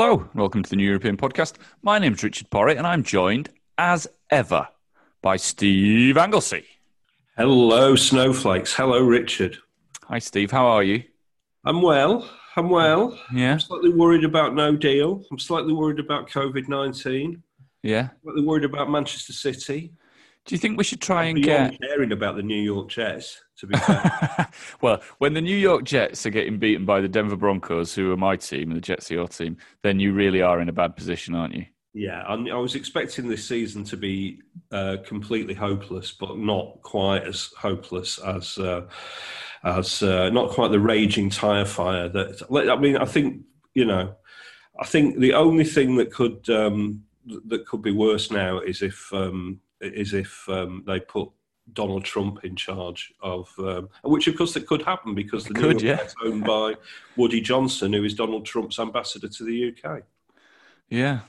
Hello, and welcome to the New European Podcast. My name's Richard Porritt, and I'm joined, as ever, by Steve Anglesey. Hello, snowflakes. Hello, Richard. Hi, Steve. How are you? I'm well. I'm well. Yeah. I'm slightly worried about no deal. I'm slightly worried about COVID 19. Yeah. Slightly worried about Manchester City. Do you think we should try and get? caring about the New York Jets, to be fair. well, when the New York Jets are getting beaten by the Denver Broncos, who are my team, and the Jets are your team, then you really are in a bad position, aren't you? yeah, I, I was expecting this season to be uh, completely hopeless, but not quite as hopeless as. Uh, as uh, not quite the raging tire fire that I mean I think you know I think the only thing that could um, that could be worse now is if um, is if um, they put Donald Trump in charge of um, which of course it could happen because the It New York yeah. Jets owned by Woody Johnson who is Donald Trump's ambassador to the UK. Yeah.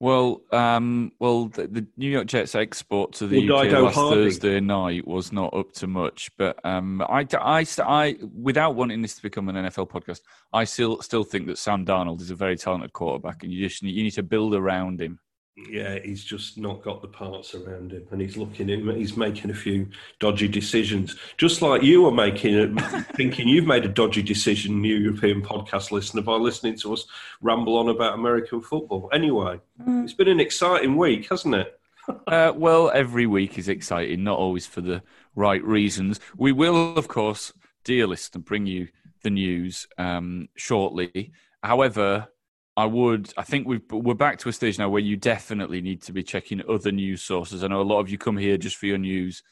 Well, um, well, the, the New York Jets export to the Or UK last. Thursday night was not up to much. But um, I, I, I, without wanting this to become an NFL podcast, I still still think that Sam Darnold is a very talented quarterback, and you just you need to build around him. Yeah, he's just not got the parts around him, and he's looking in. He's making a few dodgy decisions, just like you are making. It, thinking you've made a dodgy decision, New European podcast listener, by listening to us ramble on about American football. Anyway, it's been an exciting week, hasn't it? Uh, well, every week is exciting, not always for the right reasons. We will, of course, dear listener, bring you the news um, shortly. However, I would, I think we've, we're back to a stage now where you definitely need to be checking other news sources. I know a lot of you come here just for your news.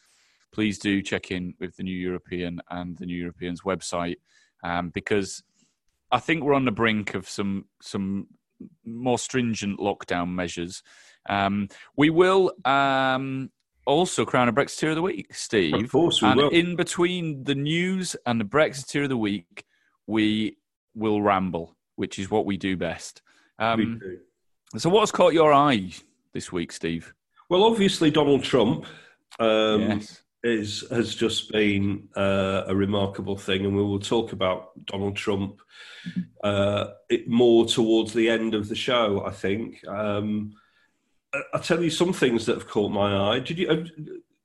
Please do check in with the New European and the New Europeans website um, because I think we're on the brink of some some more stringent lockdown measures. Um, we will um, also crown a Brexiteer of the week, Steve. Of course we and will. in between the news and the Brexiteer of the week, we will ramble, which is what we do best. We Um, do. so, what's caught your eye this week, Steve? Well, obviously Donald Trump um, yes. is has just been uh, a remarkable thing, and we will talk about Donald Trump uh, it more towards the end of the show. I think. Um, I'll tell you some things that have caught my eye. Did you? Uh,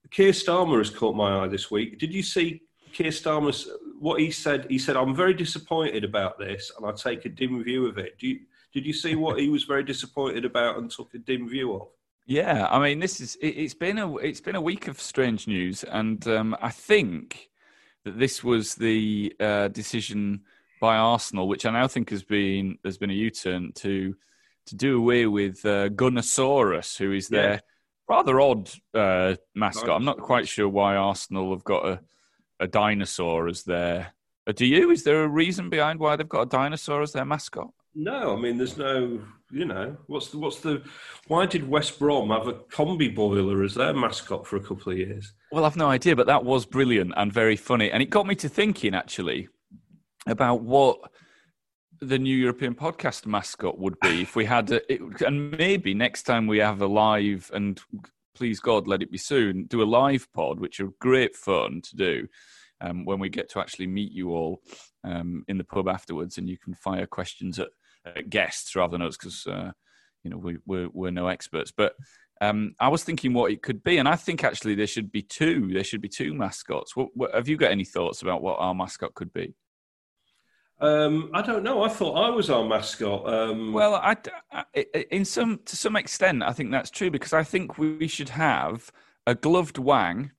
Keir Starmer has caught my eye this week. Did you see Keir Starmer's what he said? He said, "I'm very disappointed about this, and I take a dim view of it." Do you? Did you see what he was very disappointed about and took a dim view of? Yeah, I mean, this is it, it's been a it's been a week of strange news, and um, I think that this was the uh, decision by Arsenal, which I now think has been there's been a U-turn to to do away with uh, Gunnersaurus, who is Yeah. their rather odd uh, mascot. I'm not quite sure why Arsenal have got a a dinosaur as their. Uh, do you? Is there a reason behind why they've got a dinosaur as their mascot? No, I mean, there's no, you know, what's the, what's the, why did West Brom have a combi boiler as their mascot for a couple of years? Well, I've no idea, but that was brilliant and very funny. And it got me to thinking, actually, about what the new European podcast mascot would be if we had a, it, and maybe next time we have a live and please God, let it be soon, do a live pod, which are great fun to do um, when we get to actually meet you all um, in the pub afterwards and you can fire questions at, at guests rather than us because, uh, you know, we, we're, we're no experts. But Um, I was thinking what it could be, and I think actually there should be two. There should be two mascots. What, what, have you got any thoughts about what our mascot could be? Um, I don't know. I thought I was our mascot. Um, well, I, I, in some to some extent, I think that's true because I think we should have a gloved wang,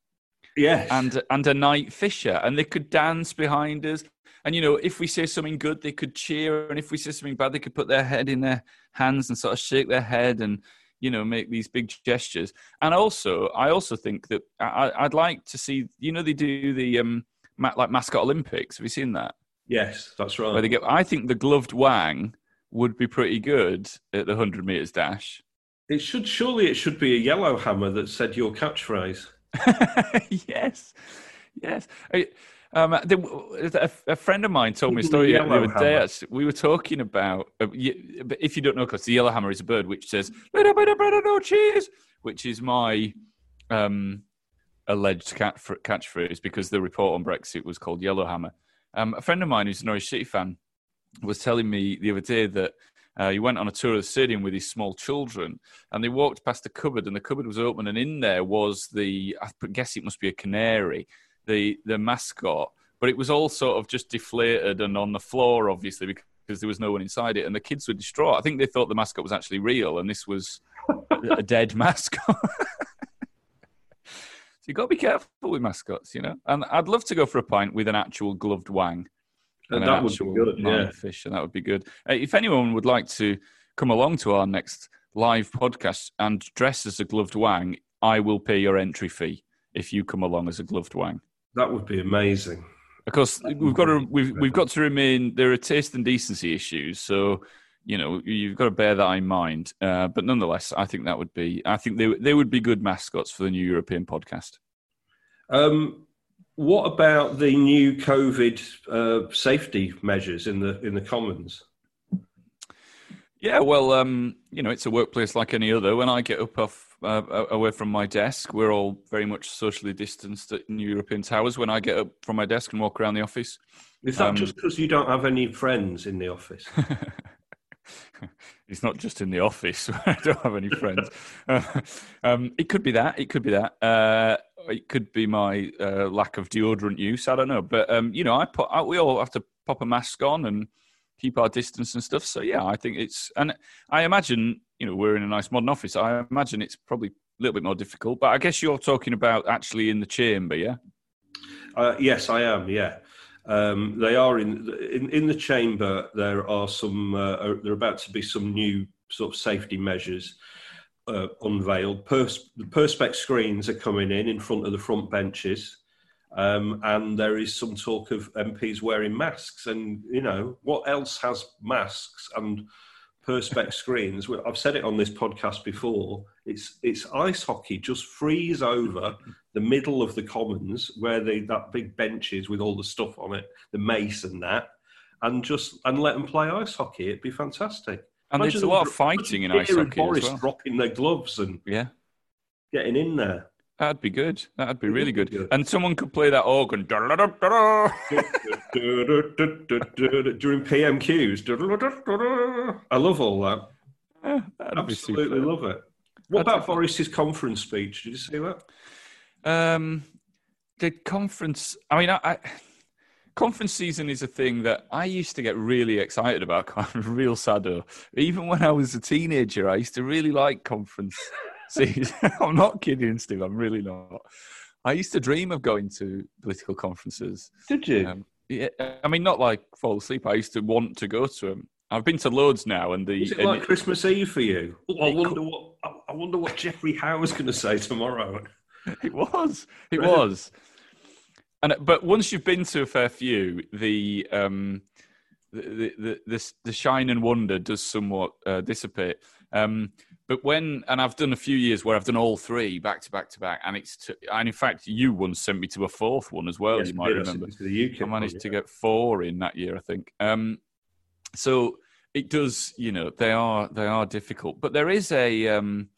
yes, and and a night fisher, and they could dance behind us. And you know, if we say something good, they could cheer, and if we say something bad, they could put their head in their hands and sort of shake their head and you know make these big gestures. And also, I also think that I, would like to see. You know, they do the um, like mascot Olympics. Have you seen that? Yes, that's right. Where they get, I think the gloved wang would be pretty good at the hundred meters dash. It should surely it should be a yellow hammer that said your catchphrase. yes, yes. Um, a, a, friend of mine told me a story the other day. We were talking about, uh, if you don't know, because the yellow hammer is a bird which says "little bit of bread and no cheese," which is my um, alleged catchphrase because the report on Brexit was called Yellow Hammer. Um, a friend of mine who's a Norwich City fan was telling me the other day that uh, he went on a tour of the stadium with his small children, and they walked past a cupboard, and the cupboard was open, and in there was the I guess it must be a canary, the the mascot, but it was all sort of just deflated and on the floor, obviously because there was no one inside it, and the kids were distraught. I think they thought the mascot was actually real, and this was a dead mascot. So you've got to be careful with mascots, you know. And I'd love to go for a pint with an actual gloved wang. And, and that would be good, yeah. Fish, and that would be good. Uh, if anyone would like to come along to our next live podcast and dress as a gloved wang, I will pay your entry fee if you come along as a gloved wang. That would be amazing. Of course, we've got to we've we've got to remain. There are taste and decency issues, so you know you've got to bear that in mind. Uh, but nonetheless, I think that would be. I think they they would be good mascots for the new European podcast. Um, what about the new COVID uh, safety measures in the in the Commons? Yeah, well, um, you know, it's a workplace like any other. When I get up off uh, away from my desk, we're all very much socially distanced in European towers. When I get up from my desk and walk around the office, is that um, just because you don't have any friends in the office? it's not just in the office. I don't have any friends. Uh, um, it could be that. It could be that. Uh, it could be my uh, lack of deodorant use. I don't know, but um, you know, I put I, we all have to pop a mask on and keep our distance and stuff. So yeah, I think it's and I imagine you know we're in a nice modern office. I imagine it's probably a little bit more difficult. But I guess you're talking about actually in the chamber, yeah. Uh, yes, I am. Yeah. Um, they are in, in, in the chamber. There are some. Uh, there are about to be some new sort of safety measures uh, unveiled. Pers- the perspex screens are coming in in front of the front benches, um, and there is some talk of MPs wearing masks. And you know what else has masks and perspex screens? I've said it on this podcast before. It's it's ice hockey. Just freeze over the middle of the commons where they that big bench is with all the stuff on it, the mace and that, and just and let them play ice hockey. It'd be fantastic. And Imagine there's a lot of fighting in ice hockey Boris as well. dropping their gloves and yeah, getting in there. That'd be good. That'd be really good. good. And someone could play that organ during PMQs. I love all that. Yeah, Absolutely love it. What about Boris's conference speech? Did you see that? Um, the conference. I mean, I, I conference season is a thing that I used to get really excited about, kind of real saddo. Even when I was a teenager, I used to really like conference season. I'm not kidding, Steve. I'm really not. I used to dream of going to political conferences. Did you? Um, yeah, I mean, not like fall asleep. I used to want to go to them. I've been to loads now, and the is it like Christmas Eve for you? Oh, I wonder what I wonder what Geoffrey Howe's going to say tomorrow. It was. It was. And but once you've been to a fair few, the um, the, the the the shine and wonder does somewhat uh, dissipate. Um, but when and I've done a few years where I've done all three back to back to back, and it's to, and in fact you once sent me to a fourth one as well. Yes, you might remember. The UK I managed to get four in that year, I think. Um, so it does, you know, they are they are difficult, but there is a um,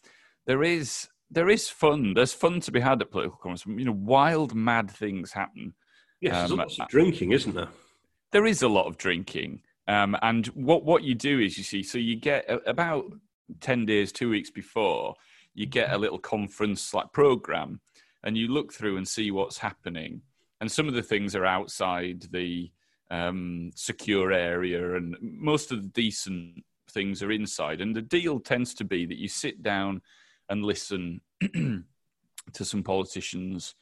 there is there is fun. There's fun to be had at political conference. You know, wild, mad things happen. Yes, um, lots of drinking, isn't there? There is a lot of drinking, um, and what what you do is you see. So you get about ten days, two weeks before. you get a little conference like program, and you look through and see what's happening. And some of the things are outside the um, secure area, and most of the decent things are inside. And the deal tends to be that you sit down and listen to some politicians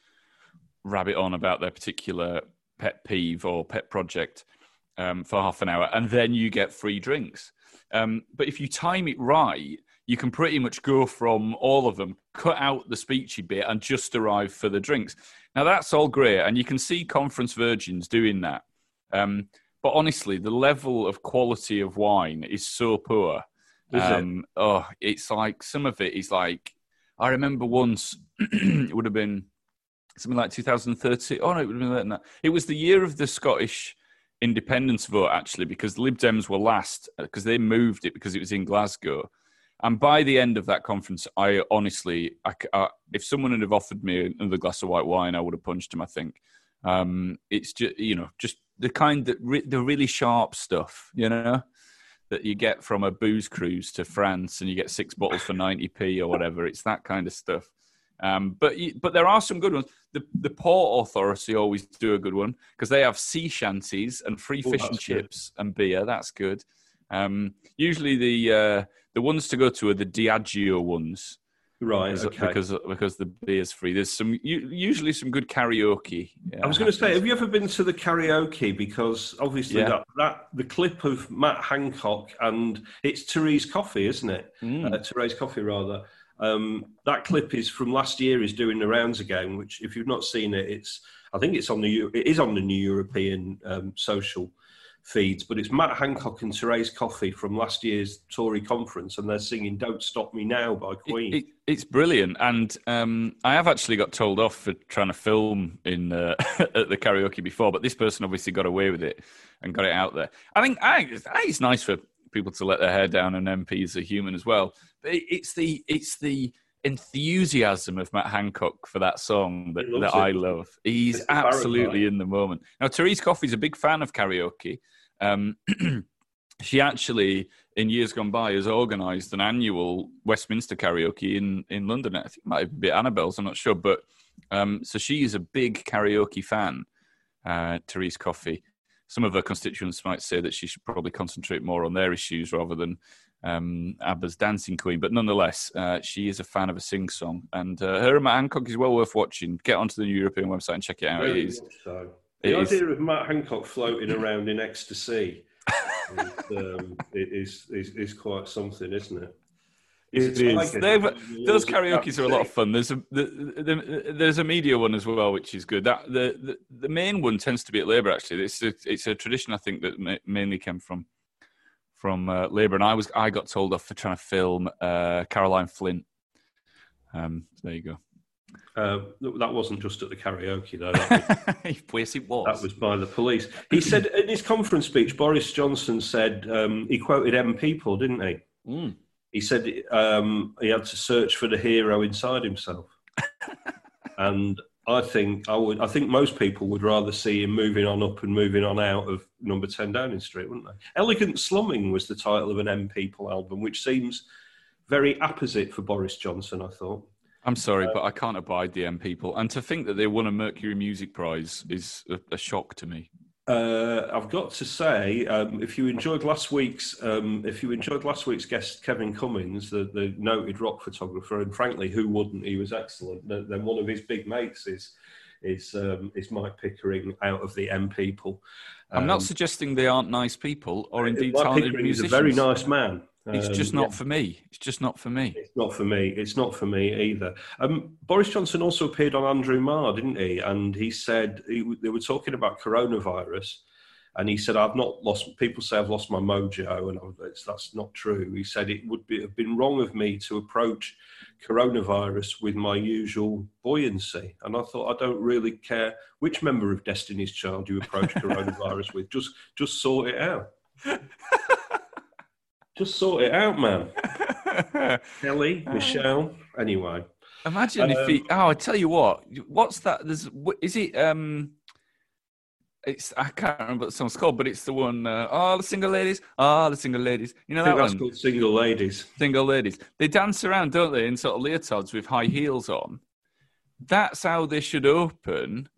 rabbit on about their particular pet peeve or pet project um, for half an hour, and then you get free drinks. Um, but if you time it right, you can pretty much go from all of them, cut out the speechy bit, and just arrive for the drinks. Now that's all great, and you can see conference virgins doing that. Um, but honestly, the level of quality of wine is so poor. Is um, it? Oh, it's like some of it is like I remember once it would have been something like 2030. Oh no, it would have been later than that. It was the year of the Scottish independence vote actually, because the Lib Dems were last because they moved it because it was in Glasgow. And by the end of that conference, I honestly, I, uh, if someone had have offered me another glass of white wine, I would have punched him. I think um, it's just you know just the kind that re- the really sharp stuff, you know, that you get from a booze cruise to France, and you get six bottles for ninety p or whatever. It's that kind of stuff. Um, but but there are some good ones. The the Port Authority always do a good one because they have sea shanties and free Oh, fish and good. chips and beer. That's good. Um, usually the uh, the ones to go to are the Diageo ones Right. because Okay. because, because the beer's free. There's some usually some good karaoke. I was going to say, have you ever been to the karaoke? Because obviously Yeah. that, that the clip of Matt Hancock and it's Therese Coffey, isn't it? Mm. Uh, Therese Coffey, rather. Um, that clip is from last year. Is doing the rounds again. Which, if you've not seen it, it's I think it's on the it is on the new European um, social feeds. But it's Matt Hancock and Therese Coffey from last year's Tory conference, and they're singing "Don't Stop Me Now" by It- Queen. it- it's brilliant, and um, I have actually got told off for trying to film in uh, at the karaoke before, but this person obviously got away with it and got it out there. I think I, I think it's nice for people to let their hair down, and MPs are human as well. But it, it's the it's the enthusiasm of Matt Hancock for that song that, that I love. He's It's the absolutely in the moment. Now, Therese Coffey's a big fan of karaoke. Um, she actually, in years gone by, has organised an annual Westminster karaoke in, in London. I think it might been Annabelle's, I'm not sure. But um, so she is a big karaoke fan, uh, Therese Coffey. Some of her constituents might say that she should probably concentrate more on their issues rather than um, ABBA's Dancing Queen. But nonetheless, uh, she is a fan of a sing song. And uh, her and Matt Hancock is well worth watching. Get onto the New European website and check it out. It is. so. it The is- idea of Matt Hancock floating around in ecstasy is, um, it is, is, is quite something, isn't it? He's It a is. tiger. They've- those karaoke's are a lot of fun. There's a the, the, there's a media one as well, which is good. That the, the, the main one tends to be at Labour. Actually, it's a, it's a tradition I think that ma- mainly came from from uh, Labour. And I was I got told off for trying to film uh, Caroline Flint. Um, there you go. Uh, that wasn't just at the karaoke, though. That was, yes, it was. that was by the police. He said in his conference speech, Boris Johnson said um, he quoted M people, didn't he? Mm. He said um, he had to search for the hero inside himself, and I think I would. I think most people would rather see him moving on up and moving on out of Number Ten Downing Street, wouldn't they? Elegant Slumming was the title of an M People album, which seems very apposite for Boris Johnson. I thought. I'm sorry, but I can't abide the M people, and to think that they won a Mercury Music Prize is a, a shock to me. Uh, I've got to say, um, if you enjoyed last week's, um, if you enjoyed last week's guest Kevin Cummins, the, the noted rock photographer, and frankly, who wouldn't? He was excellent. Then one of his big mates is is um, is Mike Pickering out of the M People. I'm not Um, suggesting they aren't nice people or indeed Mike talented Pickering is a very nice man. It's Um, just not for me. It's just not for me. It's not for me. It's not for me either. Um, Boris Johnson also appeared on Andrew Marr, didn't he? And he said he, they were talking about coronavirus, and he said, "I've not lost." People say I've lost my mojo, and it's, that's not true. He said it would be, have been wrong of me to approach coronavirus with my usual buoyancy. And I thought, I don't really care which member of Destiny's Child you approach coronavirus with. Just, just sort it out. Just sort it out, man. Kelly, Michelle. Anyway, Imagine if he. Oh, I tell you what. What's that? There's. Is it? Um. It's I can't remember what the song's called, but it's the one. Uh, all the single ladies, all the single ladies. You know that that's one. called Single Ladies. Single ladies. They dance around, don't they, in sort of leotards with high heels on. That's how they should open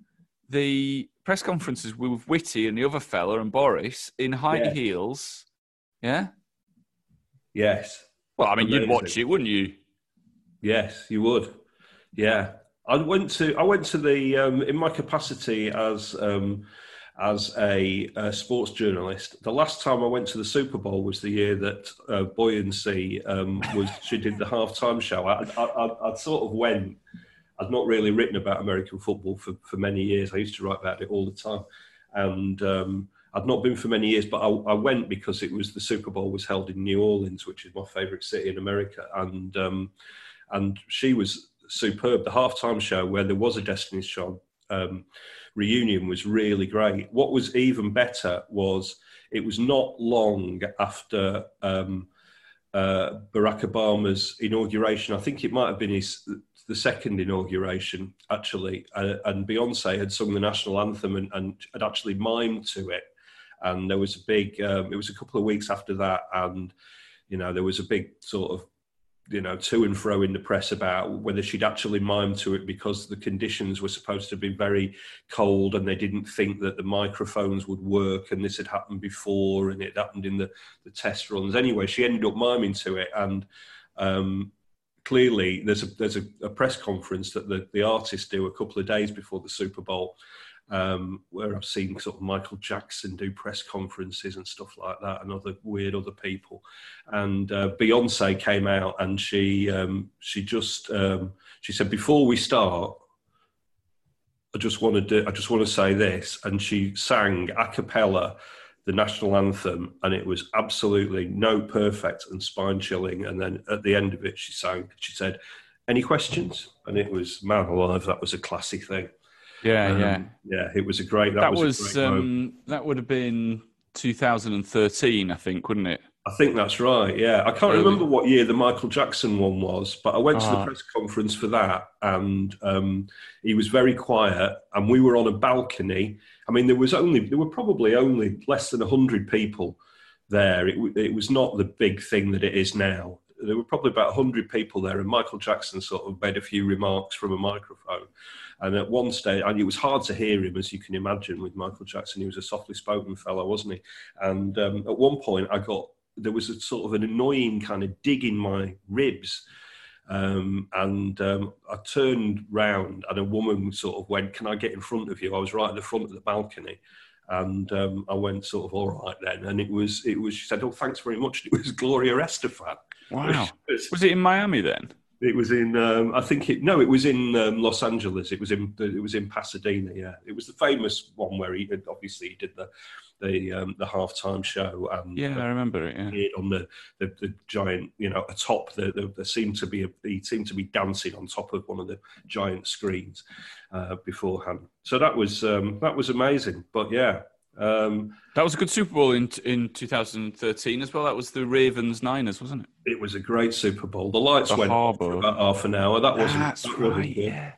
the press conferences with Whitty and the other fella and Boris in high Yeah. heels. Yeah. Yes. Well, I mean, you'd watch it, wouldn't you? Yes, you would. Yeah, I went to I went to the um, in my capacity as um, as a, uh sports journalist. The last time I went to the Super Bowl was the year that uh, Buoyancy um, was she did the halftime show. I, I, I, I sort of went. I'd not really written about American football for, for many years. I used to write about it all the time, and um, I'd not been for many years. But I, I went because it was the Super Bowl was held in New Orleans, which is my favourite city in America, and um, and she was superb. The halftime show where there was a Destiny's Child um, reunion was really great. What was even better was it was not long after um, uh, Barack Obama's inauguration. I think it might have been his the second inauguration actually, uh, and Beyonce had sung the national anthem and, and had actually mimed to it. And there was a big. Um, it was a couple of weeks after that, and you know there was a big sort of you know, to and fro in the press about whether she'd actually mimed to it because the conditions were supposed to be very cold and they didn't think that the microphones would work and this had happened before and it happened in the, the test runs. Anyway, she ended up miming to it and um, clearly there's a there's a, a press conference that the, the artists do a couple of days before the Super Bowl um, where I've seen sort of Michael Jackson do press conferences and stuff like that, and other weird other people. And uh, Beyonce came out and she um, she just um, she said before we start, I just want to do, I just want to say this, and she sang a cappella the national anthem, and it was absolutely no perfect and spine chilling. And then at the end of it, she sang, she said, "Any questions?" And it was man alive, that was a classy thing. Yeah, Um, yeah. yeah. It was a great. That, That, was, was, great um, that would have been 2013, I think, wouldn't it? I think that's right. Yeah, I can't remember what year the Michael Jackson one was, but I went to the Ah. press conference for that, and um, he was very quiet, and we were on a balcony. I mean, there was only there were probably only less than hundred people there. It, it was not the big thing that it is now. There were probably about hundred people there, and Michael Jackson sort of made a few remarks from a microphone. And at one stage, and it was hard to hear him, as you can imagine, with Michael Jackson. He was a softly spoken fellow, wasn't he? And um, at one point, I got there was a sort of an annoying kind of dig in my ribs. Um, and um, I turned round, and a woman sort of went, "Can I get in front of you?" I was right at the front of the balcony, and um, I went sort of, "All right then." And it was, it was. She said, "Oh, thanks very much." It was Gloria Estefan. Wow. Was- Was it in Miami then? it was in, um, I think it. No, it was in um, Los Angeles. It was in, it was in Pasadena. Yeah, it was the famous one where he obviously he did the the um, the halftime show. And, Yeah, I remember it. Yeah. on the, the, the giant, you know, atop the, the there seemed to be a, he seemed to be dancing on top of one of the giant screens uh, beforehand. So that was um, that was amazing. But yeah, um, That was a good Super Bowl in in 2013 as well. That was the Ravens Niners, wasn't it? it was a great Super Bowl. The lights The went off Harbaugh. for about half an hour. That wasn't That's that wasn't right. Yeah.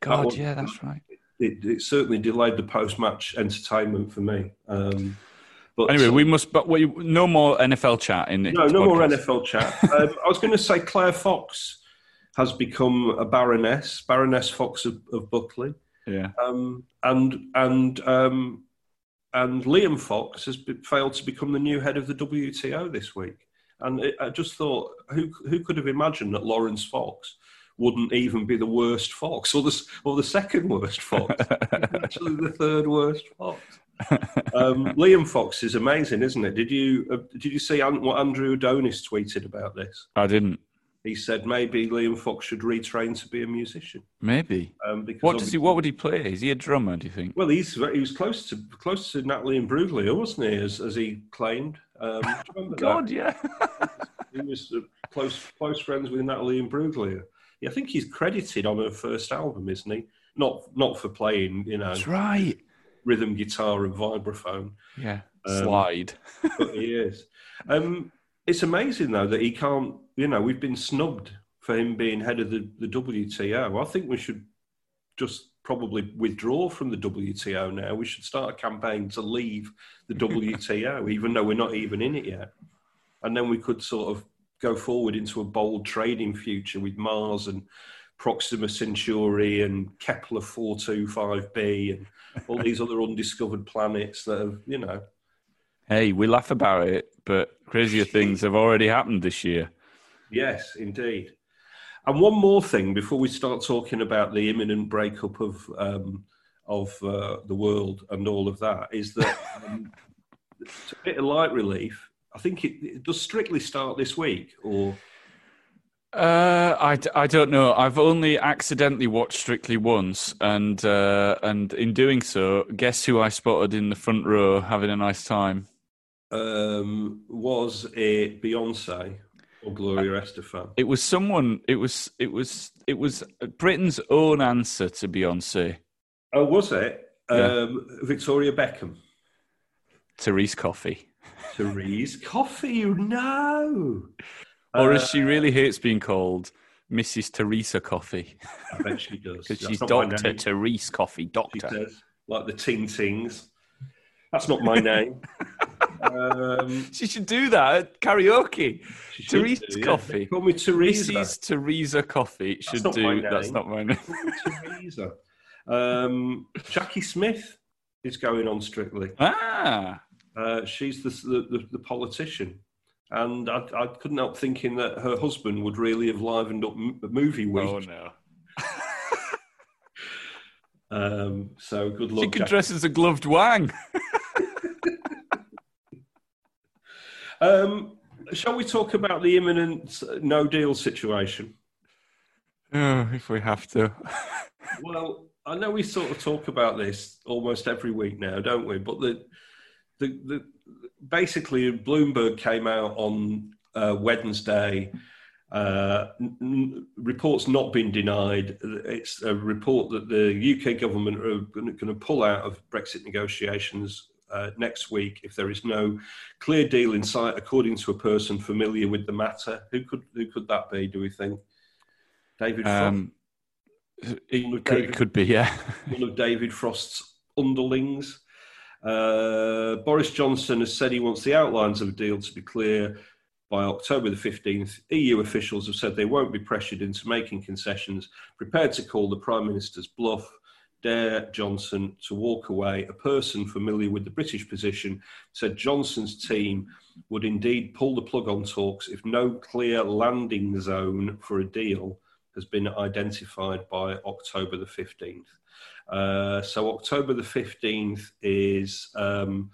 God, was- yeah, that's right. It, it certainly delayed the post-match entertainment for me. Um, but Anyway, we must. But we, no more NFL chat in this no, no more. NFL chat. um, I was going to say Claire Fox has become a baroness, Baroness Fox of, of Buckley. Yeah. um, and and um, and Liam Fox has failed to become the new head of the WTO this week. And it, I just thought, who who could have imagined that Laurence Fox wouldn't even be the worst Fox, or the or the second worst Fox, actually the third worst Fox. Um, Liam Fox is amazing, isn't it? Did you uh, did you see what Andrew Adonis tweeted about this? I didn't. He said maybe Liam Fox should retrain to be a musician. Maybe. Um, because What does he? What would he play? Is he a drummer? Do you think? Well, he's he was close to close to Natalie Imbruglia, wasn't he? As, as he claimed. Um, do you remember God, that? yeah. He was uh, close close friends with Natalie Imbruglia. Yeah, I think he's credited on her first album, isn't he? Not not for playing, you know, that's right. rhythm guitar and vibraphone, Yeah. Um, Slide. but he is. Um, it's amazing though that he can't. You know, we've been snubbed for him being head of the, the WTO. I think we should just probably withdraw from the WTO now. We should start a campaign to leave the WTO, even though we're not even in it yet. And then we could sort of go forward into a bold trading future with Mars and Proxima Centauri and Kepler 425b and all these other undiscovered planets that have, you know. Hey, we laugh about it, but crazier things have already happened this year. Yes, indeed. And one more thing before we start talking about the imminent breakup of um, of uh, the world and all of that is that um, a bit of light relief. I think it, it, does strictly start this week, or uh, I, I don't know. I've only accidentally watched Strictly once, and uh, and in doing so, guess who I spotted in the front row having a nice time? Um, was it Beyonce? Or Gloria Estefan? It was someone. It was. It was. It was Britain's own answer to Beyonce. Oh, was it? Yeah. Um, Victoria Beckham. Therese Coffey. Therese Coffey. No. Or as she uh, really hates being called, Mrs. Teresa Coffey. I bet she does. Because she's Doctor Therese Coffey. Doctor. Says, like the Ting Tings. That's not my name. Um, she should do that at karaoke. Teresa do, Coffey. Yeah. Call me Teresa. Mrs. Teresa Coffey should that's do. That's not my name. Teresa. Um, Jacqui Smith is going on Strictly. Ah. Uh, she's the, the, the, politician. And I, I, couldn't help thinking that her husband would really have livened up the movie week. Oh, no. um, so good luck. She could Jackie. dress as a gloved wang. Um, shall we talk about the imminent no deal situation? Oh, if we have to. well, I know we sort of talk about this almost every week now, don't we? But the the, the basically Bloomberg came out on uh, Wednesday. Uh, n- reports not been denied. It's a report that the UK government are going to pull out of Brexit negotiations uh, next week if there is no clear deal in sight, according to a person familiar with the matter. Who could who could that be? Do we think David? Um, it, could, it could be, yeah. one of David Frost's underlings. Uh, Boris Johnson has said he wants the outlines of a deal to be clear by October the 15th. EU officials have said they won't be pressured into making concessions, prepared to call the Prime Minister's bluff dare Johnson to walk away. A person familiar with the British position said Johnson's team would indeed pull the plug on talks if no clear landing zone for a deal has been identified by October the 15th. Uh, so October the 15th is um,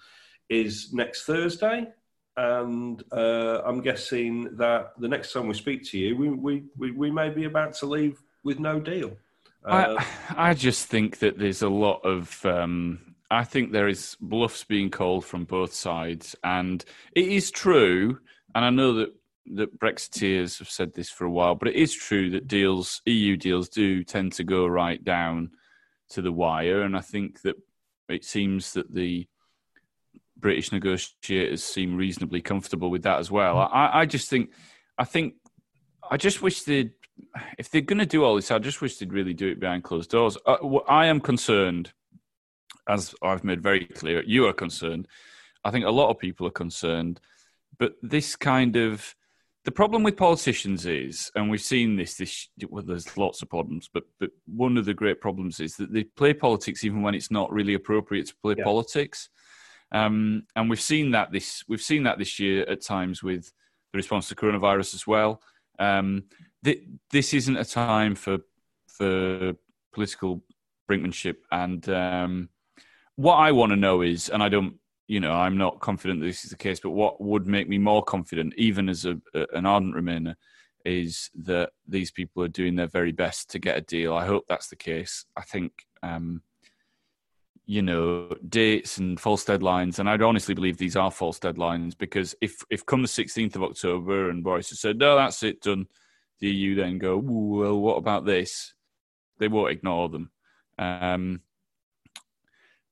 is next Thursday. And uh, I'm guessing that the next time we speak to you, we, we, we, we may be about to leave with no deal. Uh, I, I just think that there's a lot of. Um, I think there is bluffs being called from both sides, and it is true. And I know that that Brexiteers have said this for a while, but it is true that deals, EU deals, do tend to go right down to the wire. And I think that it seems that the British negotiators seem reasonably comfortable with that as well. I, I just think, I think, I just wish they'd if they're going to do all this, I just wish they'd really do it behind closed doors. Uh, I am concerned, as I've made very clear, you are concerned. I think a lot of people are concerned, but this kind of the problem with politicians is, and we've seen this. This well, there's lots of problems, but but one of the great problems is that they play politics even when it's not really appropriate to play yeah. politics. Um, and we've seen that this we've seen that this year at times with the response to coronavirus as well. Um, th- this isn't a time for for political brinkmanship. And um, what I want to know is, and I don't, you know, I'm not confident that this is the case, but what would make me more confident, even as a, a, an ardent Remainer, is that these people are doing their very best to get a deal. I hope that's the case. I think. Um, you know dates and false deadlines and i'd honestly believe these are false deadlines because if if come the 16th of october and boris has said no that's it done the EU then go, well, what about this? They won't ignore them. Um,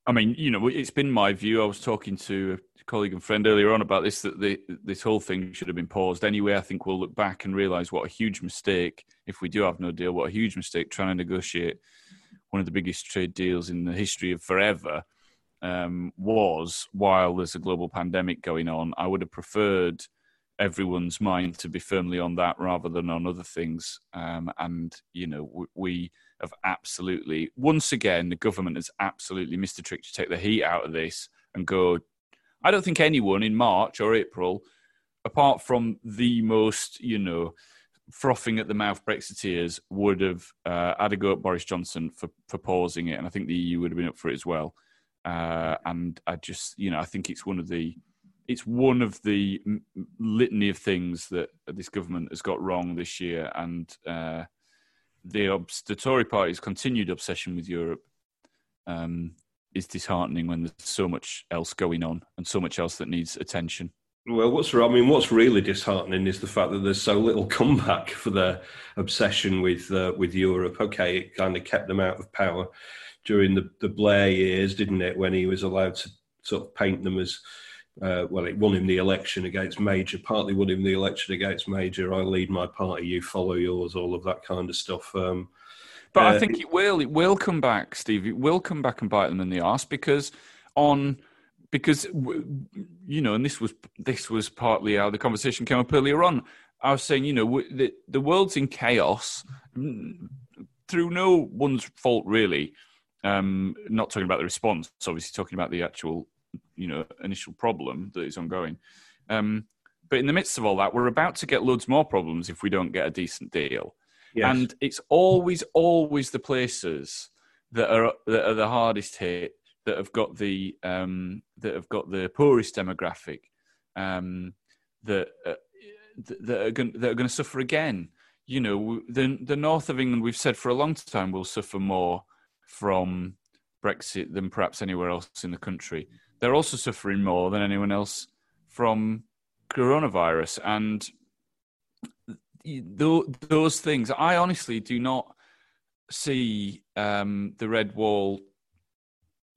I mean, you know, it's been my view. I was talking to a colleague and friend earlier on about this that the, this whole thing should have been paused anyway. I think we'll look back and realise what a huge mistake, if we do have no deal, what a huge mistake trying to negotiate one of the biggest trade deals in the history of forever um, was while there's a global pandemic going on. I would have preferred everyone's mind to be firmly on that rather than on other things. Um, and, you know, we, have absolutely, once again, the government has absolutely missed the trick to take the heat out of this and go. I don't think anyone in March or April, apart from the most, you know, frothing at the mouth Brexiteers, would have uh, had a go at Boris Johnson for, for pausing it. And I think the EU would have been up for it as well. Uh, and I just, you know, I think it's one of the it's one of the litany of things that this government has got wrong this year, and uh, the, the Tory party's continued obsession with Europe um, is disheartening when there's so much else going on and so much else that needs attention. Well, what's I mean, what's really disheartening is the fact that there's so little comeback for their obsession with uh, with Europe. Okay, it kind of kept them out of power during the, the Blair years, didn't it? When he was allowed to sort of paint them as uh, well, it won him the election against Major, partly won him the election against Major. I lead my party, you follow yours, all of that kind of stuff. Um, but uh, I think it will. It will come back, Steve. It will come back and bite them in the ass because on because you know, and this was this was partly how the conversation came up earlier on. I was saying, you know, the the world's in chaos through no one's fault really. Um, not talking about the response, obviously talking about the actual, you know, initial problem that is ongoing. Um, but in the midst of all that, we're about to get loads more problems if we don't get a decent deal. Yes. And it's always, always the places that are that are the hardest hit that have got the um, that have got the poorest demographic um, that uh, that are going that are going to suffer again. You know, the the north of England, we've said for a long time, will suffer more from Brexit than perhaps anywhere else in the country. They're also suffering more than anyone else from coronavirus. And those things, I honestly do not see um, the red wall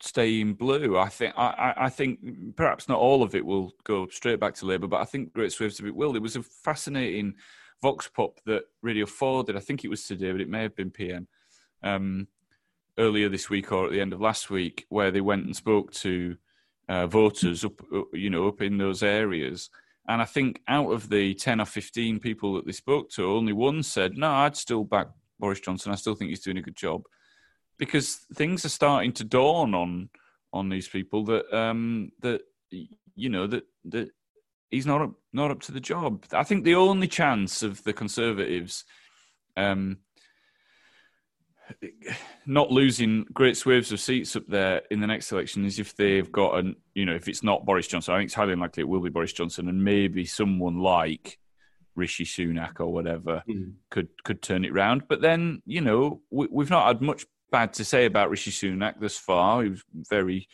staying blue. I think I, I, think perhaps not all of it will go straight back to Labour, but I think great swathes of it will. It was a fascinating vox pop that Radio Four did. I think it was today, but it may have been PM. Um, earlier this week or at the end of last week, where they went and spoke to uh, voters up, you know, up in those areas. And I think out of the ten or fifteen people that they spoke to, only one said, "No, I'd still back Boris Johnson. I still think he's doing a good job," because things are starting to dawn on on these people that um, that you know that that he's not up, not up to the job. I think the only chance of the Conservatives um, not losing great swathes of seats up there in the next election is if they've got an you know if it's not Boris Johnson. I think it's highly unlikely it will be Boris Johnson, and maybe someone like Rishi Sunak or whatever mm. could could turn it round. But then you know we, we've not had much bad to say about Rishi Sunak thus far. He was very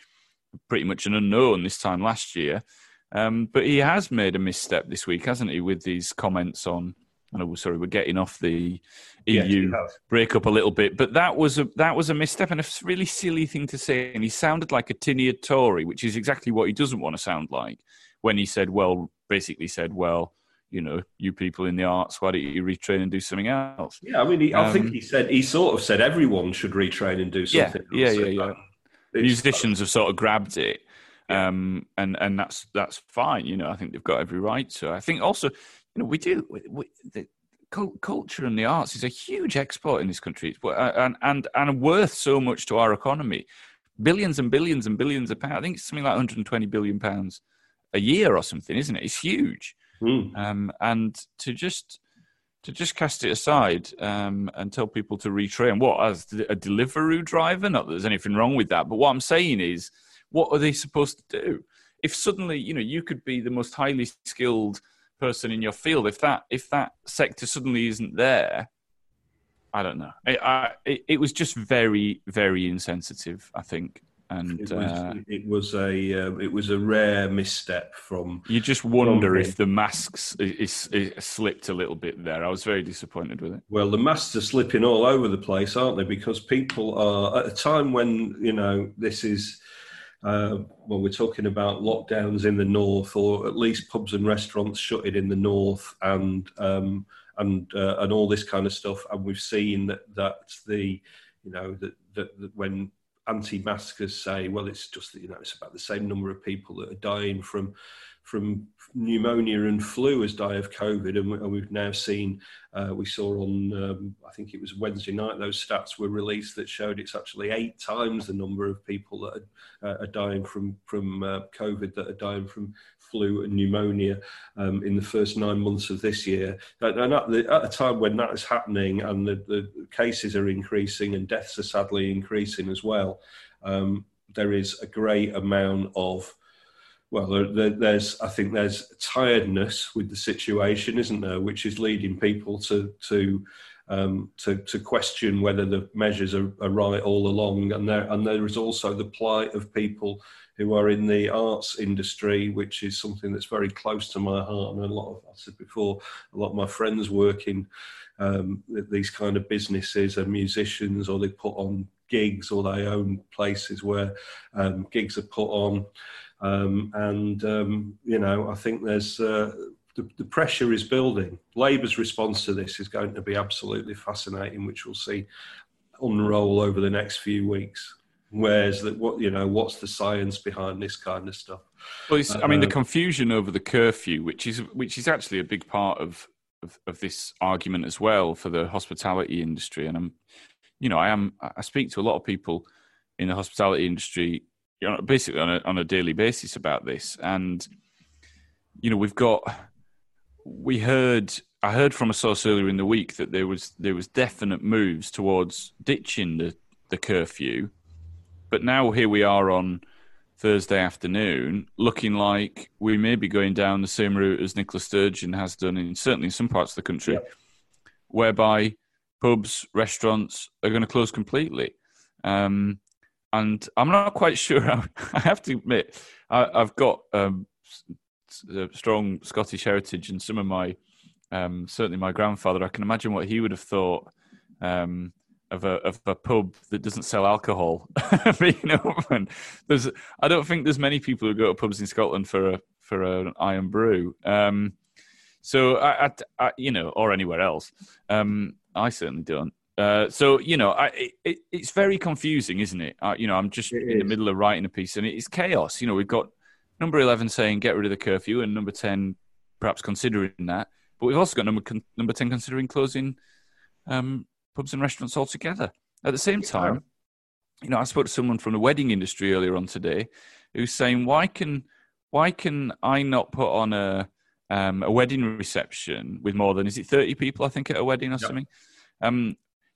pretty much an unknown this time last year. Um, but he has made a misstep this week, hasn't he, with these comments on I know, sorry, we're getting off the EU yes, breakup a little bit, but that was a that was a misstep and a really silly thing to say. And he sounded like a tin-eared Tory, which is exactly what he doesn't want to sound like. When he said, "Well," basically said, "Well." You know, you people in the arts, why don't you retrain and do something else? Yeah, I mean, he, um, I think um, he said he sort of said everyone should retrain and do something. Yeah, yeah, yeah, yeah. Musicians have sort of grabbed it, um, and and that's that's fine. You know, I think they've got every right to. I think also you know, we do. We, we, the culture and the arts is a huge export in this country, and and and worth so much to our economy, billions and billions and billions of pounds. I think it's something like 120 billion pounds a year or something, isn't it? It's huge. Mm. Um, and to just to just cast it aside um, and tell people to retrain what as a delivery driver not that there's anything wrong with that but what i'm saying is what are they supposed to do if suddenly you know you could be the most highly skilled person in your field. If that if that sector suddenly isn't there, I don't know. It, I, it, it was just very very insensitive. I think. And it was, uh, it was a uh, it was a rare misstep from. You just wonder if the masks is, is, is, slipped a little bit there. I was very disappointed with it. Well, the masks are slipping all over the place, aren't they? Because people are at a time when you know this is uh, when we're talking about lockdowns in the north, or at least pubs and restaurants shutting in the north, and um, and uh, and all this kind of stuff, and we've seen that, that the you know that, that, that when anti-maskers say, well, it's just you know it's about the same number of people that are dying from from pneumonia and flu as die of COVID, and, we, have now seen. Uh, we saw on, um, I think it was Wednesday night, those stats were released that showed it's actually eight times the number of people that are, uh, are dying from from uh, COVID that are dying from flu and pneumonia um, in the first nine months of this year. And at, the, at a time when that is happening and the, the, cases are increasing and deaths are sadly increasing as well, um, there is a great amount of well, there, there's I think there's tiredness with the situation, isn't there, which is leading people to to um, to, to question whether the measures are, are, right all along, and there and there is also the plight of people who are in the arts industry, which is something that's very close to my heart. And a lot of I said before, a lot of my friends work in um, these kind of businesses are musicians, or they put on gigs, or they own places where um, gigs are put on. Um, and, um, you know, I think there's uh, the, the, pressure is building. Labour's response to this is going to be absolutely fascinating, which we'll see unroll over the next few weeks. Where's that? What you know? What's the science behind this kind of stuff? Well, I mean, the uh, confusion over the curfew, which is which is actually a big part of, of, of this argument as well for the hospitality industry. And I'm, you know, I am I speak to a lot of people in the hospitality industry you know, basically on a, on a daily basis about this. And, you know, we've got, we heard, I heard from a source earlier in the week that there was, there was definite moves towards ditching the, the curfew. But now here we are on Thursday afternoon, looking like we may be going down the same route as Nicola Sturgeon has done in certainly in some parts of the country, yep. whereby pubs, restaurants are going to close completely. Um, and I'm not quite sure. I have to admit, I, have got um, strong Scottish heritage, and some of my, um, certainly my grandfather. I can imagine what he would have thought um, of a of a pub that doesn't sell alcohol being open. There's, I don't think there's many people who go to pubs in Scotland for a for an Irn-Bru. Um, so I, I, I, you know, or anywhere else. Um, I certainly don't. Uh, so you know, I, it, it's very confusing, isn't it? Uh, you know, I'm just it in is. the middle of writing a piece, and it's chaos. You know, we've got number eleven saying get rid of the curfew, and number ten perhaps considering that, but we've also got number number ten considering closing um, pubs and restaurants altogether. At the same time, you know, I spoke to someone from the wedding industry earlier on today, who's saying, why can why can I not put on a um, a wedding reception with more than is it thirty people? I think at a wedding or yep. something. Um,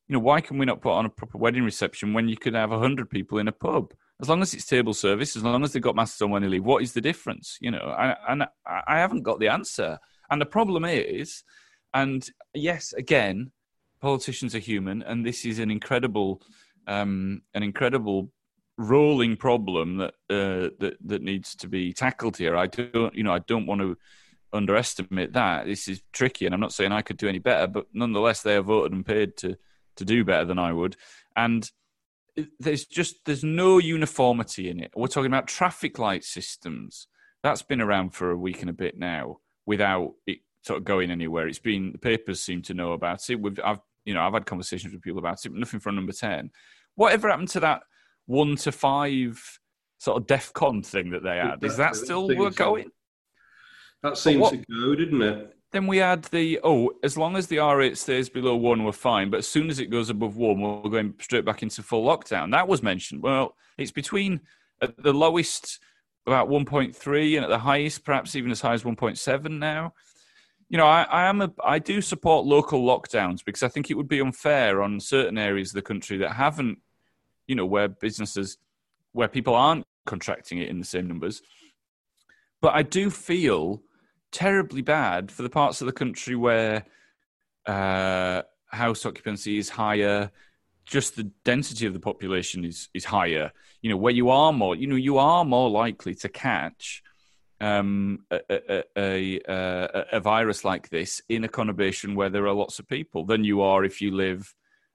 you know, why can we not put on a proper wedding reception when you could have 100 people in a pub? As long as it's table service, as long as they've got masks on when they leave, what is the difference? You know, I, and I haven't got the answer. And the problem is, and yes, again, politicians are human, and this is an incredible, um, an incredible rolling problem that uh, that that needs to be tackled here. I don't, you know, I don't want to underestimate that. This is tricky, and I'm not saying I could do any better, but nonetheless, they are voted and paid to to do better than I would. And there's just there's no uniformity in it. We're talking about traffic light systems. That's been around for a week and a bit now without it sort of going anywhere. It's been the papers seem to know about it. We've I've you know I've had conversations with people about it, but nothing from number ten. Whatever happened to that one to five sort of DEF CON thing that they had? Is that still going? That seems to go, didn't it? Then we add the oh, as long as the R rate stays below one, we're fine. But as soon as it goes above one, we're going straight back into full lockdown. That was mentioned. Well, it's between at the lowest about 1.3 and at the highest perhaps even as high as 1.7 now. You know, I, I am a I do support local lockdowns because I think it would be unfair on certain areas of the country that haven't, you know, where businesses where people aren't contracting it in the same numbers. But I do feel terribly bad for the parts of the country where uh, house occupancy is higher, just the density of the population is is higher. You know, where you are more, you know, you are more likely to catch um, a, a, a, a, virus like this in a conurbation where there are lots of people than you are if you live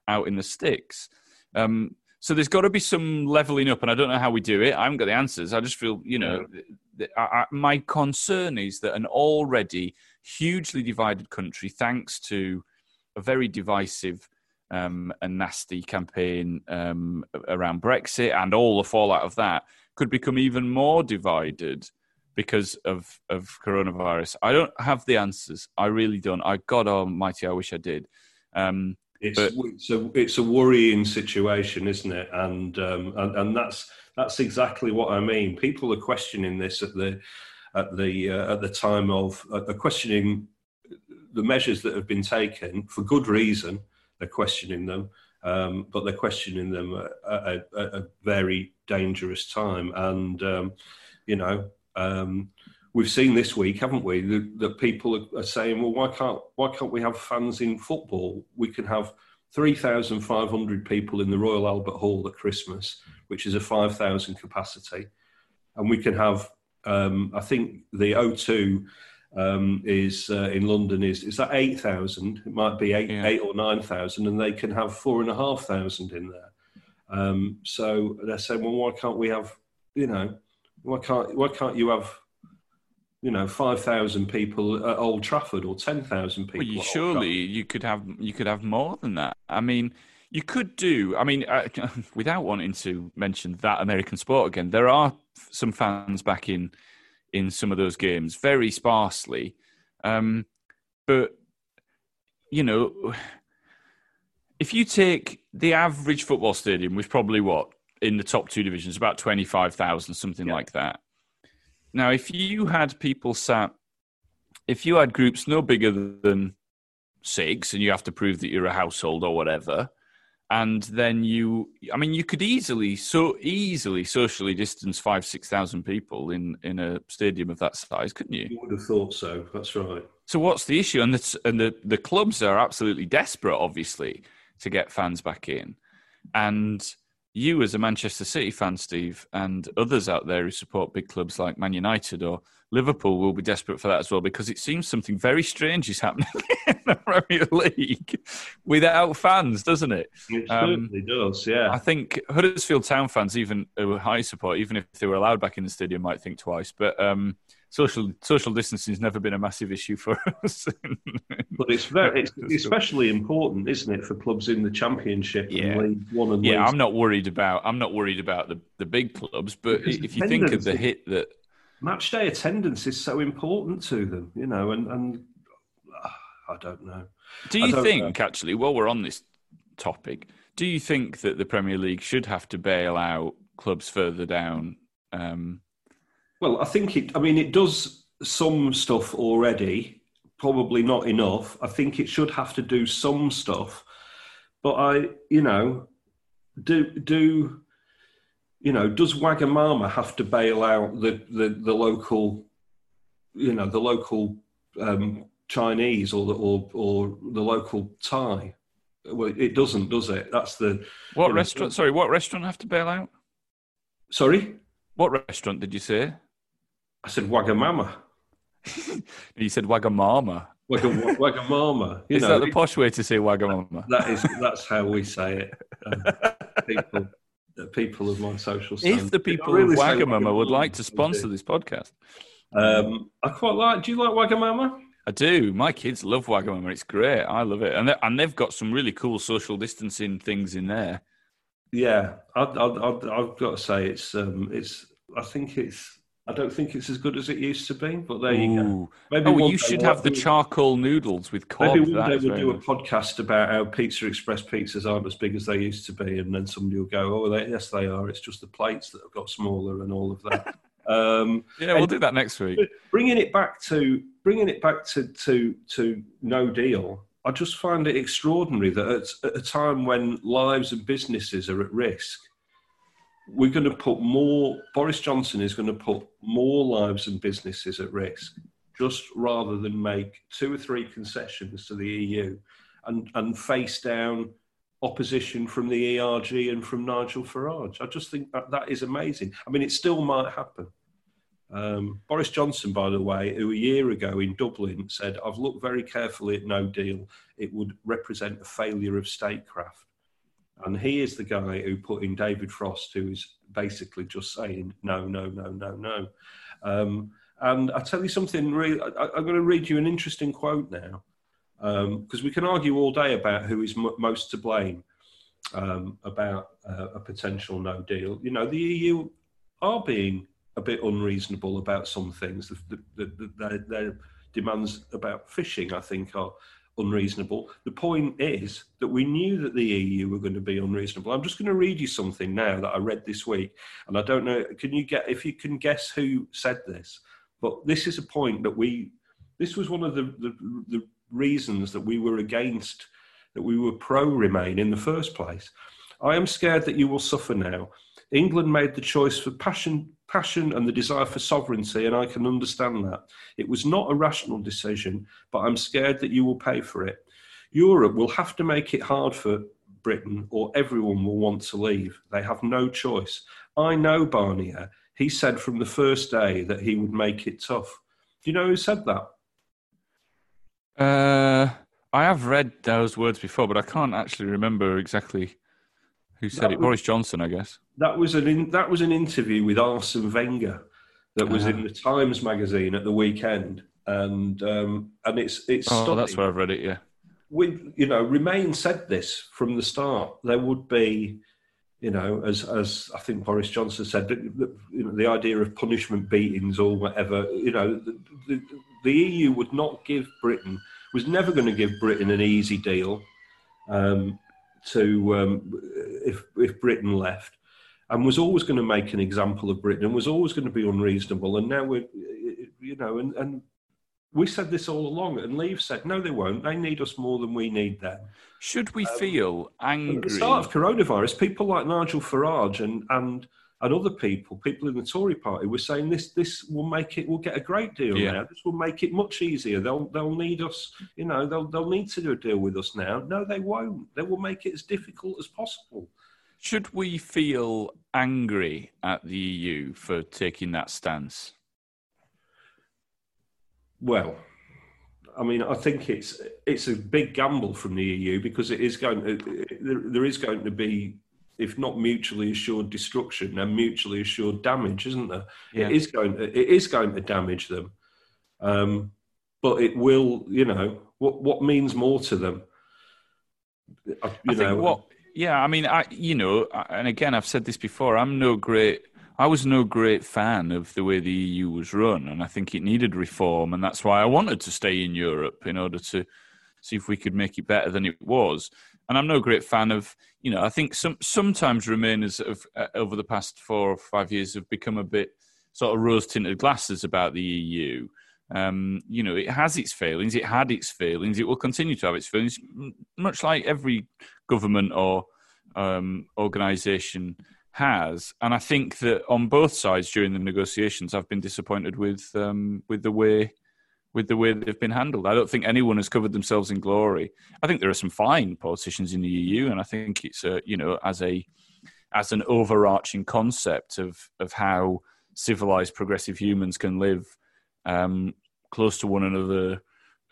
out in the sticks. Um, so there's got to be some leveling up, and I don't know how we do it. I haven't got the answers. I just feel, you know, I, I, my concern is that an already hugely divided country, thanks to a very divisive um, a nasty campaign um, around Brexit and all the fallout of that could become even more divided because of, of coronavirus. I don't have the answers. I really don't. I God Almighty, I wish I did. Um, it's, but, it's a it's a worrying situation, isn't it? And, um, and and that's that's exactly what I mean. People are questioning this at the at the uh, at the time of uh, questioning the measures that have been taken for good reason. They're questioning them, um, but they're questioning them at, at, at, a very dangerous time. And um, you know, um, we've seen this week, haven't we, that, that people are, saying, "Well, why can't why can't we have fans in football? We can have." 3,500 people in the Royal Albert Hall at Christmas, which is a 5,000 capacity. And we can have, um, I think the O2 um, is uh, in London is is that eight thousand? It might be eight yeah. eight or nine thousand, and they can have four and a half thousand in there. Um, so they're saying, well, why can't we have? You know, why can't why can't you have? You know, five thousand people at Old Trafford or ten thousand people. Well, you, surely you could have you could have more than that. I mean, you could do. I mean, uh, without wanting to mention that American sport again, there are some fans back in in some of those games, very sparsely. Um, but you know, if you take the average football stadium, which probably what in the top two divisions, about twenty five thousand, something yeah. like that. Now, if you had people sat, if you had groups no bigger than six, and you have to prove that you're a household or whatever, and then you i mean you could easily so easily socially distance five six thousand people in in a stadium of that size couldn't you? You would have thought so that's right. So what's the issue? And the and the, the clubs are absolutely desperate obviously to get fans back in. And you as a manchester city fan steve and others out there who support big clubs like man united or Liverpool will be desperate for that as well because it seems something very strange is happening in the Premier League without fans, doesn't it? It um, certainly does, yeah. I think Huddersfield Town fans, even who high support, even if they were allowed back in the stadium, might think twice. But um, social social distancing has never been a massive issue for us. but it's very, it's especially important, isn't it, for clubs in the Championship yeah. and League One and Yeah, League I'm not worried about I'm not worried about the the big clubs, but because if you think of the hit that match day attendance is so important to them, you know, and, and uh, I don't know. Do you think, know. actually, while we're on this topic, do you think that the Premier League should have to bail out clubs further down? Um... Well, I think it, I mean, it does some stuff already, probably not enough. I think it should have to do some stuff. But I, you know, do, do, you know, does Wagamama have to bail out the, the, the local, you know, the local um, Chinese or the, or, or the local Thai? Well, it doesn't, does it? That's the. What restaurant? Know, sorry, what restaurant have to bail out? Sorry? What restaurant did you say? I said Wagamama. you said Wagamama. Wagam, Wagamama. You is know, that the posh way to say Wagamama? That is. That's how we say it. Um, people the people of my social If the people really of Wagamama would like to sponsor this podcast, um, I quite like. Do you like Wagamama? I do. My kids love Wagamama. It's great. I love it, and and they've got some really cool social distancing things in there. Yeah, I, have got to say it's um, it's. I think it's I don't think it's as good as it used to be, but there Ooh. you go. Maybe oh, you should have the charcoal noodles with cod. Maybe one day we'll do a podcast about how Pizza Express pizzas aren't as big as they used to be, and then somebody will go, "Oh, they, yes, they are. It's just the plates that have got smaller and all of that." um, yeah, we'll do that next week. Bringing it back to bringing it back to to to no deal. I just find it extraordinary that at, at a time when lives and businesses are at risk, we're going to put more, Boris Johnson is going to put more lives and businesses at risk, just rather than make two or three concessions to the EU and, and face down opposition from the ERG and from Nigel Farage. I just think that that is amazing. I mean, it still might happen. Um, Boris Johnson, by the way, who a year ago in Dublin said, I've looked very carefully at no deal, it would represent a failure of statecraft. And he is the guy who put in David Frost, who is basically just saying no, no, no, no, no. Um, and I'll tell you something really, I, am going to read you an interesting quote now. because um, we can argue all day about who is m- most to blame um, about uh, a potential no deal. You know, the EU are being a bit unreasonable about some things. The, the, the, their, their demands about fishing, I think, are unreasonable. The point is that we knew that the EU were going to be unreasonable. I'm just going to read you something now that I read this week, and I don't know. Can you get if you can guess who said this? But this is a point that we. This was one of the, the, the reasons that we were against, that we were pro Remain in the first place. I am scared that you will suffer now. England made the choice for passion, passion and the desire for sovereignty, and I can understand that. It was not a rational decision, but I'm scared that you will pay for it. Europe will have to make it hard for Britain, or everyone will want to leave. They have no choice. I know Barnier. He said from the first day that he would make it tough. Do you know who said that? Uh, I have read those words before, but I can't actually remember exactly who said that it. Was, Boris Johnson, I guess. That was an in, that was an interview with Arsene Wenger that was uh, in ah. the Times magazine at the weekend, and um, and it's it's. Oh, stunning. that's where I've read it. Yeah. With you know, Remain said this from the start. There would be, you know, as as I think Boris Johnson said, the, you know, the idea of punishment beatings or whatever. You know, the, the, the EU would not give Britain was never going to give Britain an easy deal. Um, to um, if if Britain left, and was always going to make an example of Britain, and was always going to be unreasonable. And now we're, you know, and, and we said this all along, and Leave said, no, they won't. They need us more than we need them. Should we um, feel angry? At the start of coronavirus, people like Nigel Farage and and and other people, people in the Tory party, were saying this this will make it. We'll get a great deal yeah. now. This will make it much easier. They'll they'll need us. You know, they'll they'll need to do a deal with us now. No, they won't. They will make it as difficult as possible. Should we feel angry at the EU for taking that stance? Well, I mean, I think it's it's a big gamble from the EU because it is going. To, there is going to be if not mutually assured destruction, then mutually assured damage, isn't there? Yeah. It is going. To, it is going to damage them, um, but it will. You know what? What means more to them? You I know, think what. Yeah, I mean, I you know, and again, I've said this before. I'm no great. I was no great fan of the way the EU was run, and I think it needed reform, and that's why I wanted to stay in Europe in order to see if we could make it better than it was and I'm no great fan of, you know, I think some sometimes Remainers have, uh, over the past four or five years have become a bit sort of rose tinted glasses about the EU. Um, you know, it has its failings, it had its failings, it will continue to have its failings, much like every government or um, organisation has. And I think that on both sides during the negotiations, I've been disappointed with um, with the way with the way they've been handled. I don't think anyone has covered themselves in glory. I think there are some fine politicians in the EU, and I think it's a you know as a as an overarching concept of of how civilized progressive humans can live um, close to one another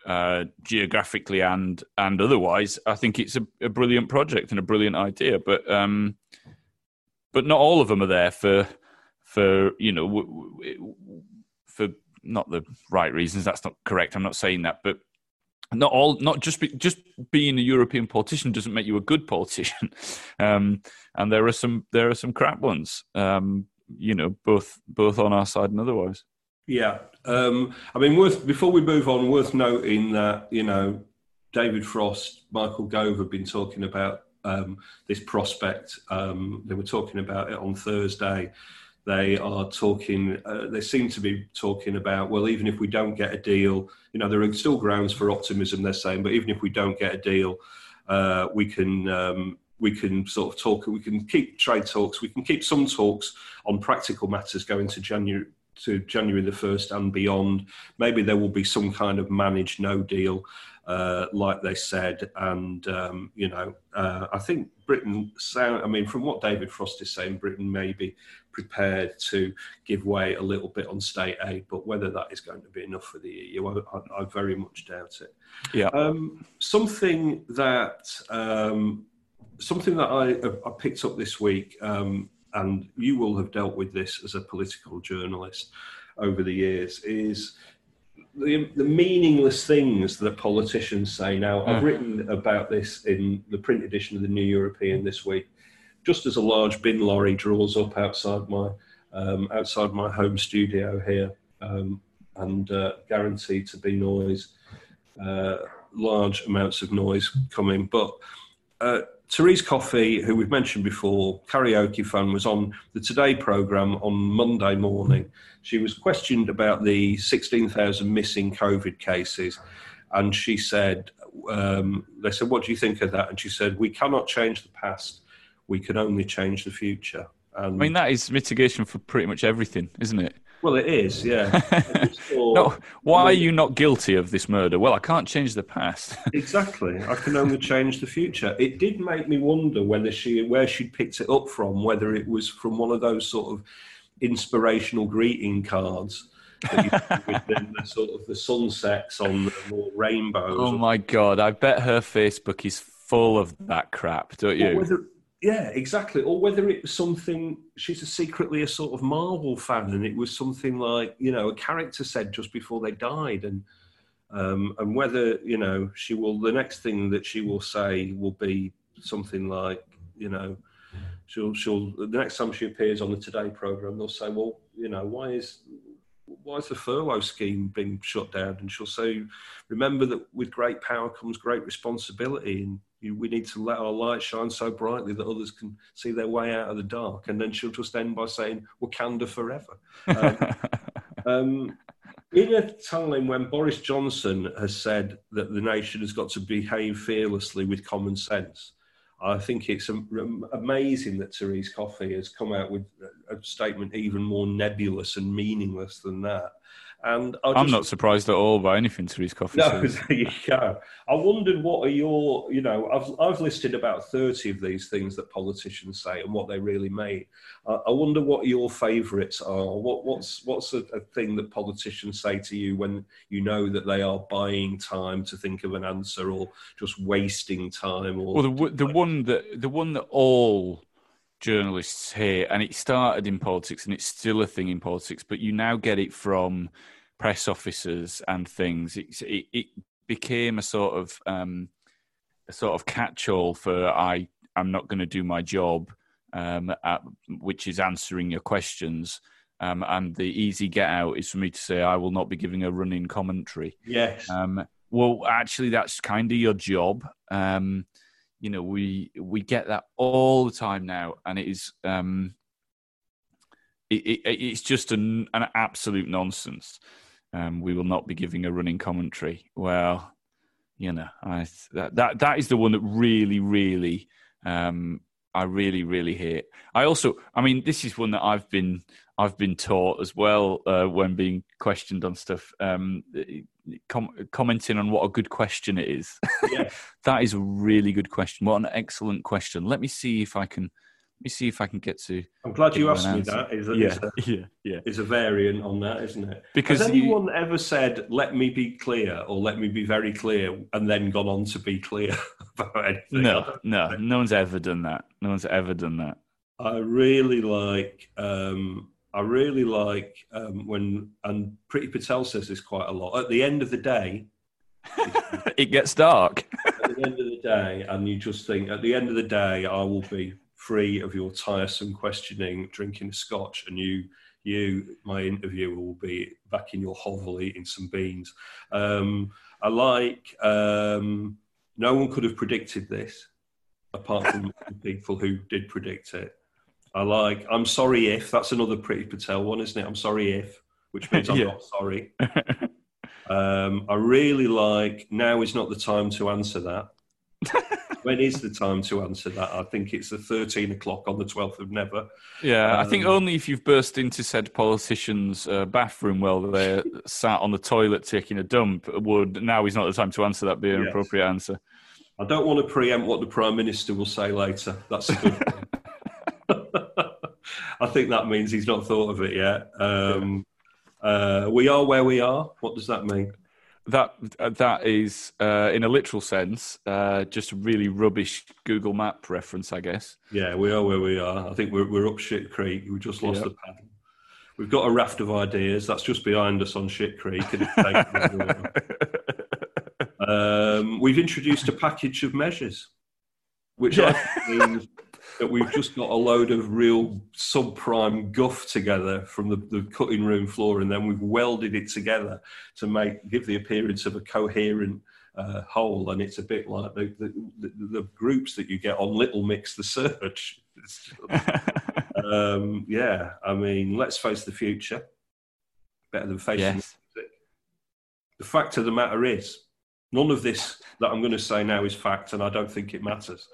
uh, geographically and and otherwise. I think it's a, a, brilliant project and a brilliant idea, but um, but not all of them are there for for you know for not the right reasons. That's not correct. I'm not saying that, but not all, not just be, just being a European politician doesn't make you a good politician. Um, and there are some there are some crap ones. Um, you know, both both on our side and otherwise. Yeah, um, I mean, worth before we move on, worth noting that you know David Frost, Michael Gove have been talking about um, this prospect. Um, they were talking about it on Thursday they are talking, uh, they seem to be talking about, well, even if we don't get a deal, you know, there are still grounds for optimism, they're saying, but even if we don't get a deal, uh, we can. Um, we can sort of talk. We can keep trade talks. We can keep some talks on practical matters going to January to January the first and beyond. Maybe there will be some kind of managed no deal uh, like they said. And, um, you know, uh, I think Britain, sound, I mean, from what David Frost is saying, Britain may be prepared to give way a little bit on state aid, but whether that is going to be enough for the EU, I, I, I very much doubt it. Yeah. Um, something that um, something that I, I, picked up this week, um, and you will have dealt with this as a political journalist over the years, is the, the meaningless things that politicians say. Now, I've written about this in the print edition of the New European this week. Just as a large bin lorry draws up outside my um, outside my home studio here, um, and uh, guaranteed to be noise, uh, large amounts of noise coming. But uh, Therese Coffey, who we've mentioned before, karaoke fan, was on the Today programme on Monday morning. She was questioned about the 16,000 missing COVID cases. And she said, um, they said, what do you think of that? And she said, we cannot change the past. We can only change the future. And, I mean, that is mitigation for pretty much everything, isn't it? well, it is, yeah. No, why are you not guilty of this murder? Well, I can't change the past. Exactly. I can only change the future. It did make me wonder whether she where she'd picked it up from, whether it was from one of those sort of inspirational greeting cards that you put with the, the sort of the sunsets on the or rainbows. oh my god, I bet her Facebook is full of that crap, don't Or you? whether, yeah, exactly. Or whether it was something she's a secretly a sort of Marvel fan, and it was something like you know a character said just before they died, and um, and whether you know she will the next thing that she will say will be something like you know she'll she'll the next time she appears on the Today program they'll say well you know why is why is the furlough scheme being shut down and she'll say remember that with great power comes great responsibility and you, we need to let our light shine so brightly that others can see their way out of the dark and then she'll just end by saying Wakanda forever um, um, in a time when Boris Johnson has said that the nation has got to behave fearlessly with common sense, I think it's amazing that Therese Coffey has come out with a a statement even more nebulous and meaningless than that. And I I'm just- not surprised at all by anything Therese Coffey no, says. there you go. I wondered what are your, you know, I've I've listed about thirty of these things that politicians say and what they really mean. I, I wonder what your favourites are. What what's what's a, a thing that politicians say to you when you know that they are buying time to think of an answer or just wasting time? Or Well, the the one that the one that all journalists hear, and it started in politics, and it's still a thing in politics, but you now get it from press officers and things. It's, it, it became a sort of um, a sort of catch-all for I. I'm not going to do my job, um, at, which is answering your questions. Um, and the easy get out is for me to say I will not be giving a running commentary. yes, Um, well, actually, that's kind of your job. Um, you know, we we get that all the time now, and it is um, it, it, it's just an, an absolute nonsense. Um, we will not be giving a running commentary. Well, you know, I that that, that is the one that really, really, um, I really, really hate. I also, I mean, this is one that I've been I've been taught as well uh, when being questioned on stuff. Um, com- commenting on what a good question it is. Yeah. that is a really good question. What an excellent question. Let me see if I can. Let me see if I can get to. I'm glad you asked me answer. that. Is a, Yeah, is a, yeah, yeah. is a variant on that, isn't it? Because Has you- anyone ever said, let me be clear or let me be very clear and then gone on to be clear about anything? No, no, think. no one's ever done that. No one's ever done that. I really like, um, I really like um, when, and Priti Patel says this quite a lot. At the end of the day, it gets dark. at the end of the day, and you just think, at the end of the day, I will be free of your tiresome questioning, drinking scotch, and you, you, my interviewer, will be back in your hovel eating some beans. Um, I like. Um, no one could have predicted this, apart from the people who did predict it. I like. I'm sorry if that's another Priti Patel one, isn't it? I'm sorry if, which means I'm Yeah. not sorry. Um, I really like now is not the time to answer that. When is the time to answer that? I think it's the 13 o'clock on the 12th of Never. Yeah, I think Um, only if you've burst into said politician's uh, bathroom while they're sat on the toilet taking a dump would now is not the time to answer that be an Yes. appropriate answer. I don't want to preempt what the Prime Minister will say later. That's a good. I think that means he's not thought of it yet. Um, uh, we are where we are. What does that mean? That uh, that is, uh, in a literal sense, uh, just a really rubbish Google Map reference, I guess. Yeah, we are where we are. I think we're, we're up shit creek. We just lost Yeah. the paddle. We've got a raft of ideas. That's just behind us on Shit Creek. um, we've introduced a package of measures, which yeah. means that we've just got a load of real subprime guff together from the, the cutting room floor, and then we've welded it together to make give the appearance of a coherent uh, whole. And it's a bit like the, the, the, the groups that you get on Little Mix the Search. um, yeah, I mean, let's face the future. Better than facing yes. the The fact of the matter is, none of this that I'm going to say now is fact, and I don't think it matters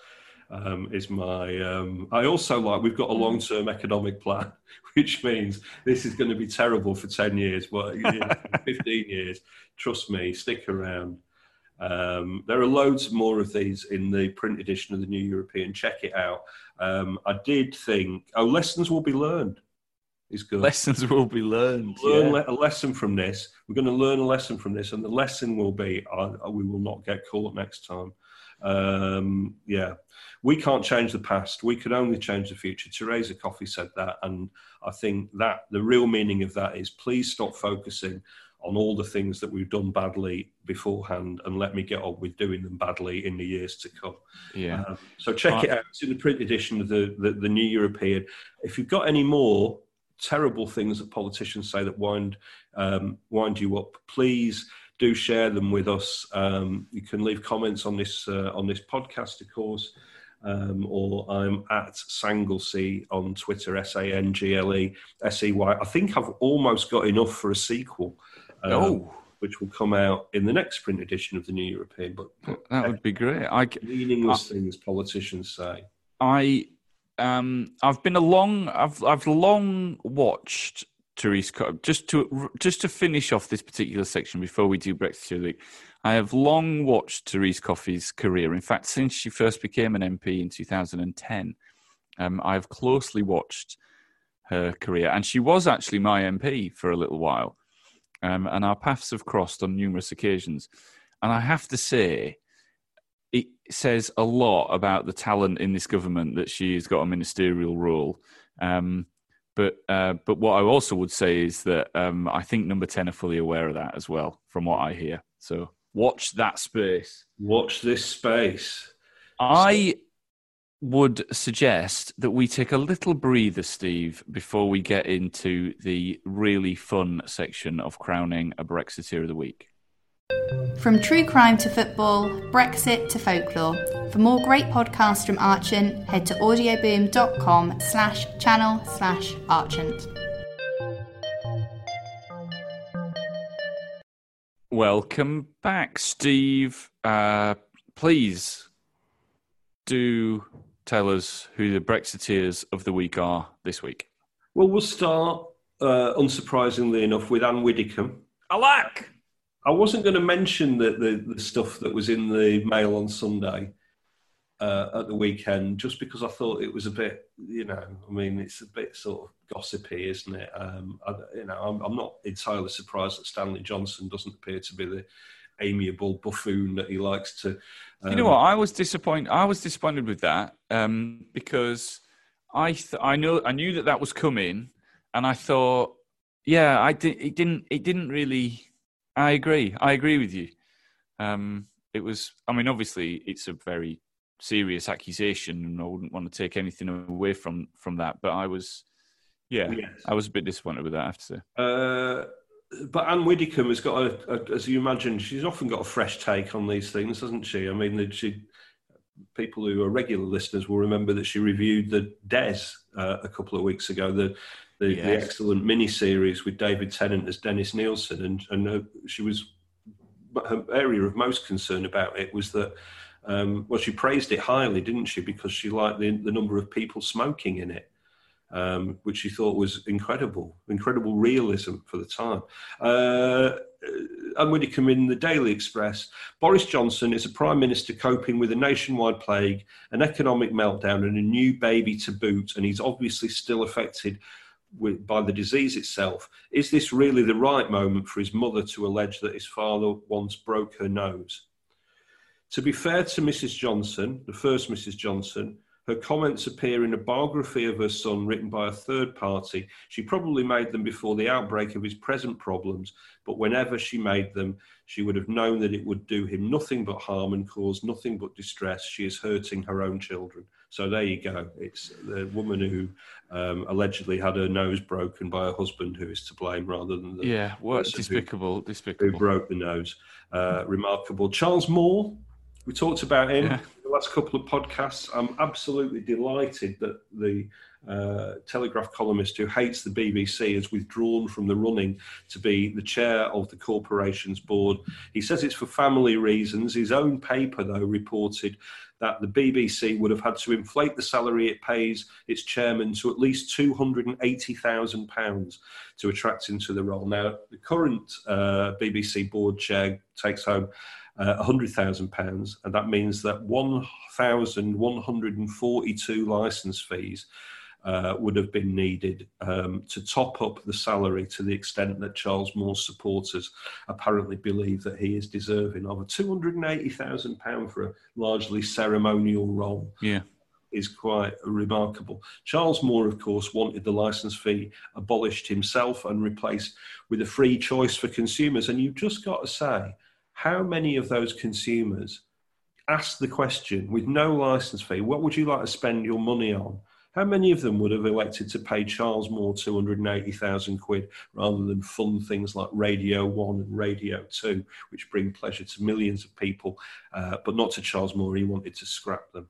um, is my. Um, I also like we've got a mm. long term economic plan, which means this is going to be terrible for ten years, but you know, fifteen years. Trust me, stick around. Um, there are loads more of these in the print edition of the New European. Check it out. Um, I did think, oh, lessons will be learned. Is good. Lessons will be learned. Learn yeah. a lesson from this. We're going to learn a lesson from this, and the lesson will be uh, we will not get caught next time. Um, yeah, we can't change the past. We can only change the future. Teresa Coffey said that, and I think that the real meaning of that is please stop focusing on all the things that we've done badly beforehand and let me get on with doing them badly in the years to come. Yeah. Um, so check it out. It's in the print edition of the, the, the New European. If you've got any more terrible things that politicians say that wind um, wind you up, please do share them with us. Um, you can leave comments on this uh, on this podcast, of course, um, or I'm at Sanglesey on Twitter, S A N G L E S E Y. I think I've almost got enough for a sequel. Um, oh. Which will come out in the next print edition of the New European. But, that would be great. I, meaningless I, things politicians say. I um, I've been a long, I've I've long watched Therese, just to just to finish off this particular section before we do Brexit of the week, I have long watched Therese Coffey's career. In fact, since she first became an MP in 2010, um, I have closely watched her career, and she was actually my MP for a little while, um, and our paths have crossed on numerous occasions. And I have to say, it says a lot about the talent in this government that she's got a ministerial role. Um, but uh, but what I also would say is that um, I think number ten are fully aware of that as well, from what I hear. So watch that space. Watch this space. I would suggest that we take a little breather, Steve, before we get into the really fun section of crowning a Brexiteer of the week. From true crime to football, Brexit to folklore. For more great podcasts from Archant, head to audioboom.com slash channel slash Archant. Welcome back, Steve. Uh, please do tell us who the Brexiteers of the week are this week. Well, we'll start, uh, unsurprisingly enough, with Anne Widdecombe. Alack! I wasn't going to mention the, the, the, stuff that was in the mail on Sunday uh, at the weekend, just because I thought it was a bit, you know, I mean, it's a bit sort of gossipy, isn't it? Um, I, you know, I'm, I'm, not entirely surprised that Stanley Johnson doesn't appear to be the amiable buffoon that he likes to. Um, you know what? I was disappointed. I was disappointed with that um, because I th- I know I knew that that was coming, and I thought, yeah, I did. It didn't. It didn't really I agree. I agree with you. Um, it was. I mean, obviously, it's a very serious accusation, and I wouldn't want to take anything away from from that. But I was, yeah, yes. I was a bit disappointed with that. I have to say. Uh, but Anne Widdecombe has got a, a, as you imagine, she's often got a fresh take on these things, hasn't she? I mean, she people who are regular listeners will remember that she reviewed the Des uh, a couple of weeks ago, the the, yes. the excellent mini series with David Tennant as Dennis Nilsen, and and uh, she was her area of most concern about it was that. Um, well, she praised it highly, didn't she? Because she liked the, the number of people smoking in it, um, which she thought was incredible, incredible realism for the time. Uh, and when you come in the Daily Express, Boris Johnson is a prime minister coping with a nationwide plague, an economic meltdown, and a new baby to boot, and he's obviously still affected with, by the disease itself. Is this really the right moment for his mother to allege that his father once broke her nose? To be fair to Mrs. Johnson, the first Mrs. Johnson, Her comments appear in a biography of her son written by a third party. She probably made them before the outbreak of his present problems, but whenever she made them, she would have known that it would do him nothing but harm and cause nothing but distress. She is hurting her own children. So there you go. It's the woman who um, allegedly had her nose broken by her husband who is to blame rather than the yeah, what despicable, who, despicable. Who broke the nose. Uh, remarkable. Charles Moore, we talked about him yeah. The last couple of podcasts. I'm absolutely delighted that the uh, Telegraph columnist who hates the BBC has withdrawn from the running to be the chair of the corporation's board. He says it's for family reasons. His own paper, though, reported that the BBC would have had to inflate the salary it pays its chairman to at least £280,000 to attract him to the role. Now, the current uh, BBC board chair takes home uh, £100,000, and that means that 1,142 licence fees uh, would have been needed um, to top up the salary to the extent that Charles Moore's supporters apparently believe that he is deserving of. A £280,000 for a largely ceremonial role. Yeah. Is quite remarkable. Charles Moore, of course, wanted the license fee abolished himself and replaced with a free choice for consumers. And you've just got to say, how many of those consumers ask the question with no license fee, what would you like to spend your money on? How many of them would have elected to pay Charles Moore 280,000 quid rather than fund things like Radio 1 and Radio 2, which bring pleasure to millions of people, uh, but not to Charles Moore? He wanted to scrap them.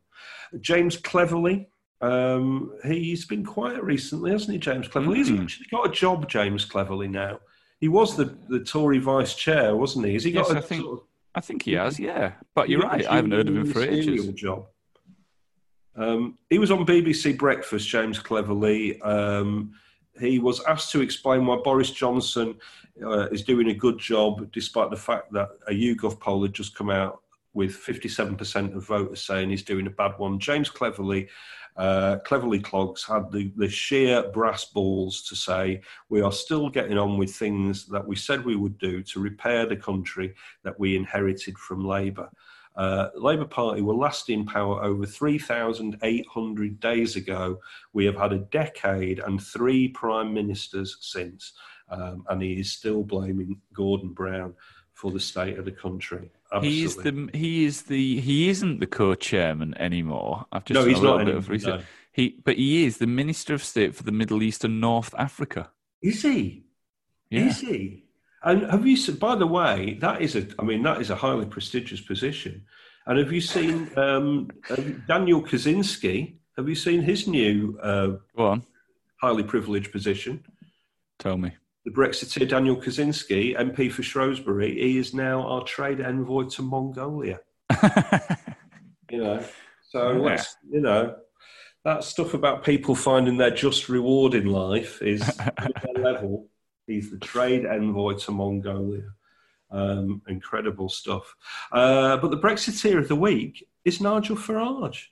James Cleverly, um, he's been quiet recently, hasn't he, James Cleverly? Mm. He's hmm. actually got a job, James Cleverly, now. He was the, the Tory vice chair, wasn't he? Has he yes, got a, I think, sort of, I think he has, yeah. But you're right, I haven't heard of him for ages. Job. Um, he was on BBC Breakfast, James Cleverly. Um, he was asked to explain why Boris Johnson uh, is doing a good job, despite the fact that a YouGov poll had just come out with 57% of voters saying he's doing a bad one. James Cleverly uh, Cleverly Clogs had the, the sheer brass balls to say, we are still getting on with things that we said we would do to repair the country that we inherited from Labour. Uh, Labour Party were last in power over 3,800 days ago. We have had a decade and three prime ministers since, um, and he is still blaming Gordon Brown for the state of the country. Absolutely. He is the he is the he isn't the co-chairman anymore. I've just no, he's not bit of research. No. He but he is the Minister of State for the Middle East and North Africa. Is he? Yeah. Is he? And have you? By the way, that is a. I mean, that is a highly prestigious position. And have you seen um, Daniel Kawczynski? Have you seen his new uh, Go on. highly privileged position? Tell me the Brexiteer Daniel Kawczynski, MP for Shrewsbury, he is now our trade envoy to Mongolia. you know, so yeah. you know, that stuff about people finding their just reward in life is at their level. He's the trade envoy to Mongolia. Um, incredible stuff. Uh, but the Brexiteer of the week is Nigel Farage.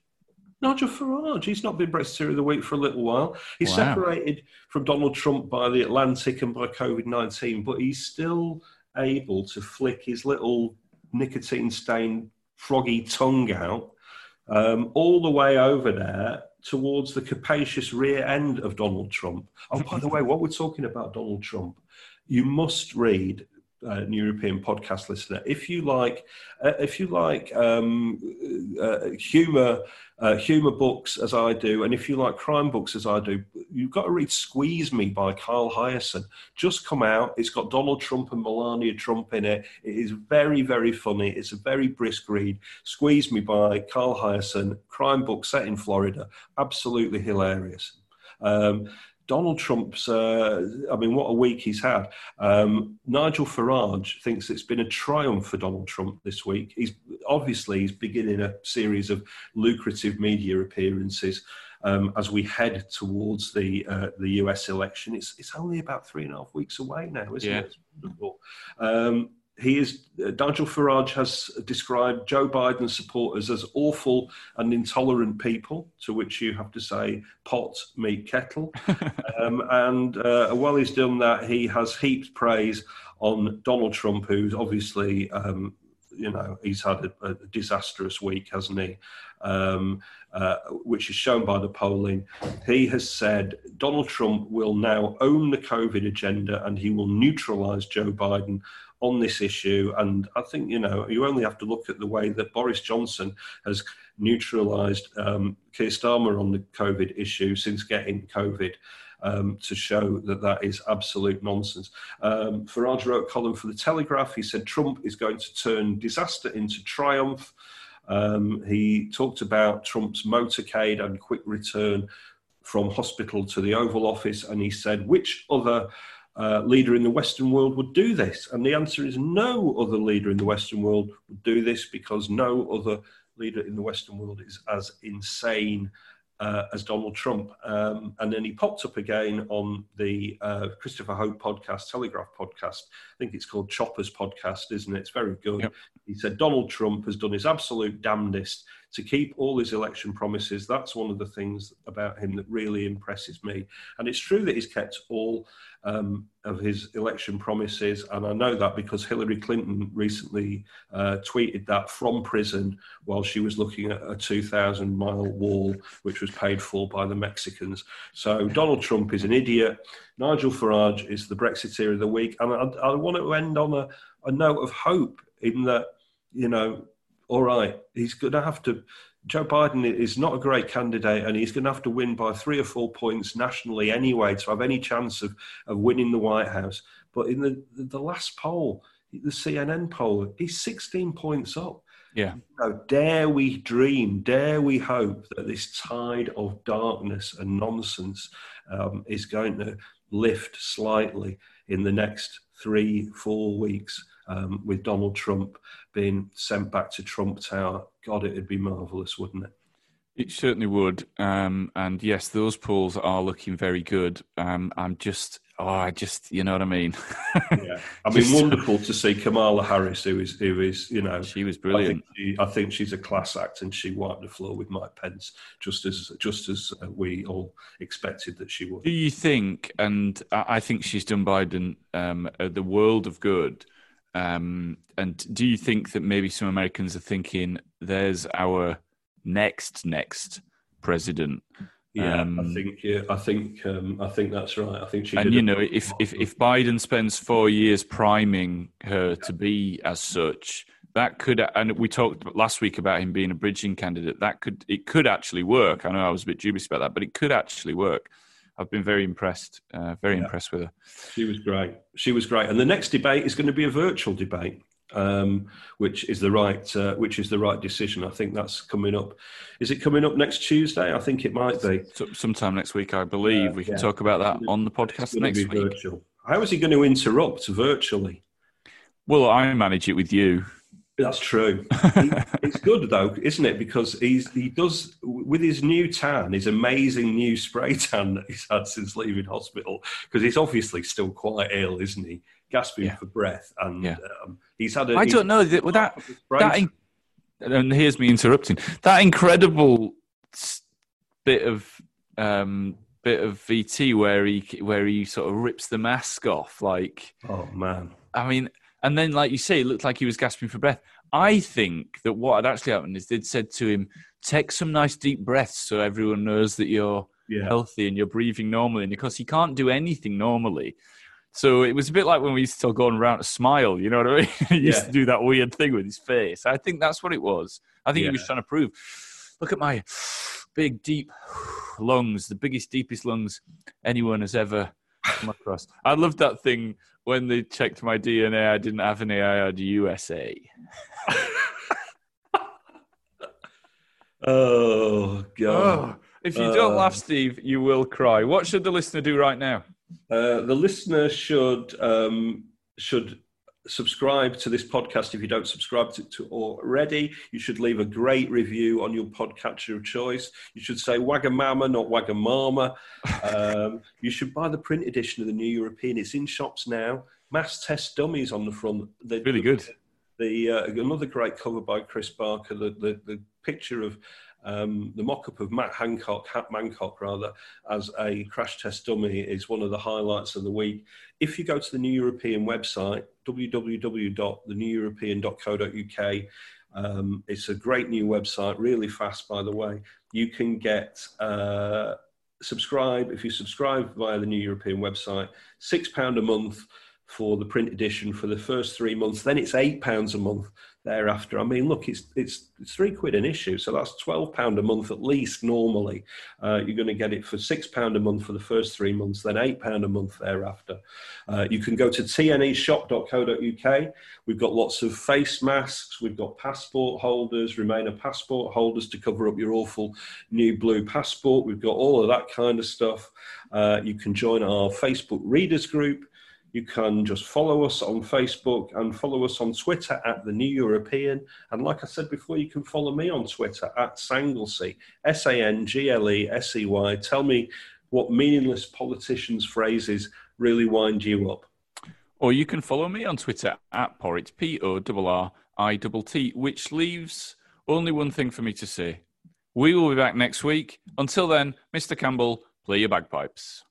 Nigel Farage. He's not been Brexiteer of the Week for a little while. He's wow. separated from Donald Trump by the Atlantic and by COVID 19, but he's still able to flick his little nicotine stained froggy tongue out um, all the way over there towards the capacious rear end of Donald Trump. Oh, by the way, what we're talking about Donald Trump, you must read uh, European podcast listener, if you like, uh, if you like um, uh, humor, uh, humor books as I do, and if you like crime books as I do, you've got to read "Squeeze Me" by Carl Hiaasen. Just come out. It's got Donald Trump and Melania Trump in it. It is very, very funny. It's a very brisk read. "Squeeze Me" by Carl Hiaasen, crime book set in Florida. Absolutely hilarious. Um, Donald Trump's, uh, I mean, what a week he's had. Um, Nigel Farage thinks it's been a triumph for Donald Trump this week. He's obviously he's beginning a series of lucrative media appearances um, as we head towards the uh, the US election. It's it's only about three and a half weeks away now, isn't yeah. it? Um, he is uh, Nigel Farage has described Joe Biden's supporters as awful and intolerant people, to which you have to say pot meet kettle. um, and uh, while he's done that, he has heaped praise on Donald Trump, who's obviously um, you know, he's had a, a disastrous week, hasn't he? Um, uh, which is shown by the polling. He has said Donald Trump will now own the COVID agenda and he will neutralize Joe Biden on this issue. And I think, you know, you only have to look at the way that Boris Johnson has neutralized um, Keir Starmer on the COVID issue since getting COVID. Um, to show that that is absolute nonsense. Um, Farage wrote a column for the Telegraph. He said Trump is going to turn disaster into triumph. Um, he talked about Trump's motorcade and quick return from hospital to the Oval Office, and he said, which other uh, leader in the Western world would do this? And the answer is no other leader in the Western world would do this because no other leader in the Western world is as insane uh, as Donald Trump. Um, and then he popped up again on the uh, Christopher Hope podcast, Telegraph podcast. I think it's called Choppers podcast, isn't it? It's very good. Yep. He said Donald Trump has done his absolute damnedest to keep all his election promises. That's one of the things about him that really impresses me. And it's true that he's kept all um, of his election promises. And I know that because Hillary Clinton recently uh, tweeted that from prison while she was looking at a 2,000 mile wall, which was paid for by the Mexicans. So Donald Trump is an idiot. Nigel Farage is the Brexiteer of the week. And I, I want to end on a, a note of hope in that, you know, all right, he's going to have to Joe Biden is not a great candidate, and he's going to have to win by three or four points nationally anyway to have any chance of, of winning the White House. But in the the last poll, the CNN poll, he's 16 points up. Yeah. You dare we dream, dare we hope that this tide of darkness and nonsense um, is going to lift slightly in the next three, four weeks um, with Donald Trump being sent back to Trump Tower. God, it'd be marvellous, wouldn't it? It certainly would. Um, and yes, those polls are looking very good. Um, I'm just, oh, I just, you know what I mean? yeah. I mean, wonderful to see Kamala Harris, who is, who is, you know, she was brilliant. I think, she, I think she's a class act, and she wiped the floor with Mike Pence, just as, just as we all expected that she would. Do you think? And I think she's done Biden um, the world of good um, and do you think that maybe some Americans are thinking, "There's our next next president"? Yeah, um, I think yeah, I think um, I think that's right. I think she. And you know, if, if if Biden spends four years priming her to be as such, that could. And we talked last week about him being a bridging candidate. That could it could actually work. I know I was a bit dubious about that, but it could actually work. I've been very impressed, uh, very yeah. impressed with her. She was great. She was great. And the next debate is going to be a virtual debate, um, which is the right, uh, which is the right decision. I think that's coming up. Is it coming up next Tuesday? I think it might be. sometime next week, I believe. Uh, we can yeah. talk about that on the podcast next week. Virtual. How is he going to interrupt virtually? Well, I manage it with you. That's true. it's good though, isn't it? Because he's he does with his new tan, his amazing new spray tan that he's had since leaving hospital. Because he's obviously still quite ill, isn't he? Gasping yeah. for breath, and yeah. um, he's had. A, I don't know that that that. In, and here's me interrupting. That incredible bit of um, bit of VT where he where he sort of rips the mask off, like. Oh man! I mean and then, like you say, it looked like he was gasping for breath. I think that what had actually happened is they'd said to him, take some nice deep breaths so everyone knows that you're yeah. healthy and you're breathing normally. And because he can't do anything normally. So it was a bit like when we used to go around to smile, you know what I mean? he used yeah. to do that weird thing with his face. I think that's what it was. I think yeah. he was trying to prove look at my big, deep lungs, the biggest, deepest lungs anyone has ever come across. I love that thing when they checked my DNA, I didn't have any. I had USA. oh god! Oh, if you don't uh, laugh, Steve, you will cry. What should the listener do right now? Uh, the listener should um, should subscribe to this podcast if you don't subscribe to, to already. You should leave a great review on your podcatcher of choice. You should say Wagamama, not Wagamama. um, you should buy the print edition of the New European. It's in shops now. Mass test dummies on the front. They're, really good. The uh, another great cover by Chris Barker. The the, the picture of um, the mock-up of Matt Hancock, Hat Mancock rather, as a crash test dummy is one of the highlights of the week. If you go to the New European website, www.theneweuropean.co.uk. Um, it's a great new website, really fast, by the way. You can get uh, subscribe if you subscribe via the New European website, six pound a month for the print edition for the first three months. Then it's eight pounds a month thereafter. I mean, look, it's it's, it's three quid an issue, so that's twelve pound a month at least. Normally, uh, you're going to get it for six pound a month for the first three months, then eight pound a month thereafter. Uh, you can go to tneshop.co.uk. We've got lots of face masks. We've got passport holders, Remainer passport holders to cover up your awful new blue passport. We've got all of that kind of stuff. Uh, you can join our Facebook readers group. You can just follow us on Facebook and follow us on Twitter at The New European. And like I said before, you can follow me on Twitter at Sanglesey, S A N G L E S E Y. Tell me what meaningless politicians' phrases really wind you up. Or you can follow me on Twitter at Porritt, P O R R I T T, which leaves only one thing for me to say. We will be back next week. Until then, Mr. Campbell, play your bagpipes.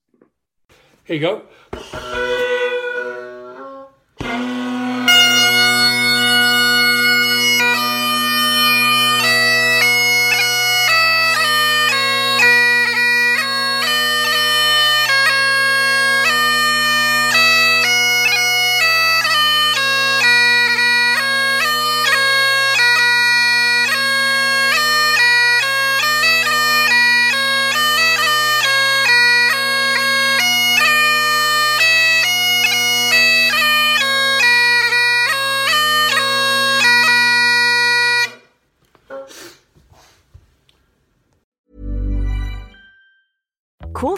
Here you go.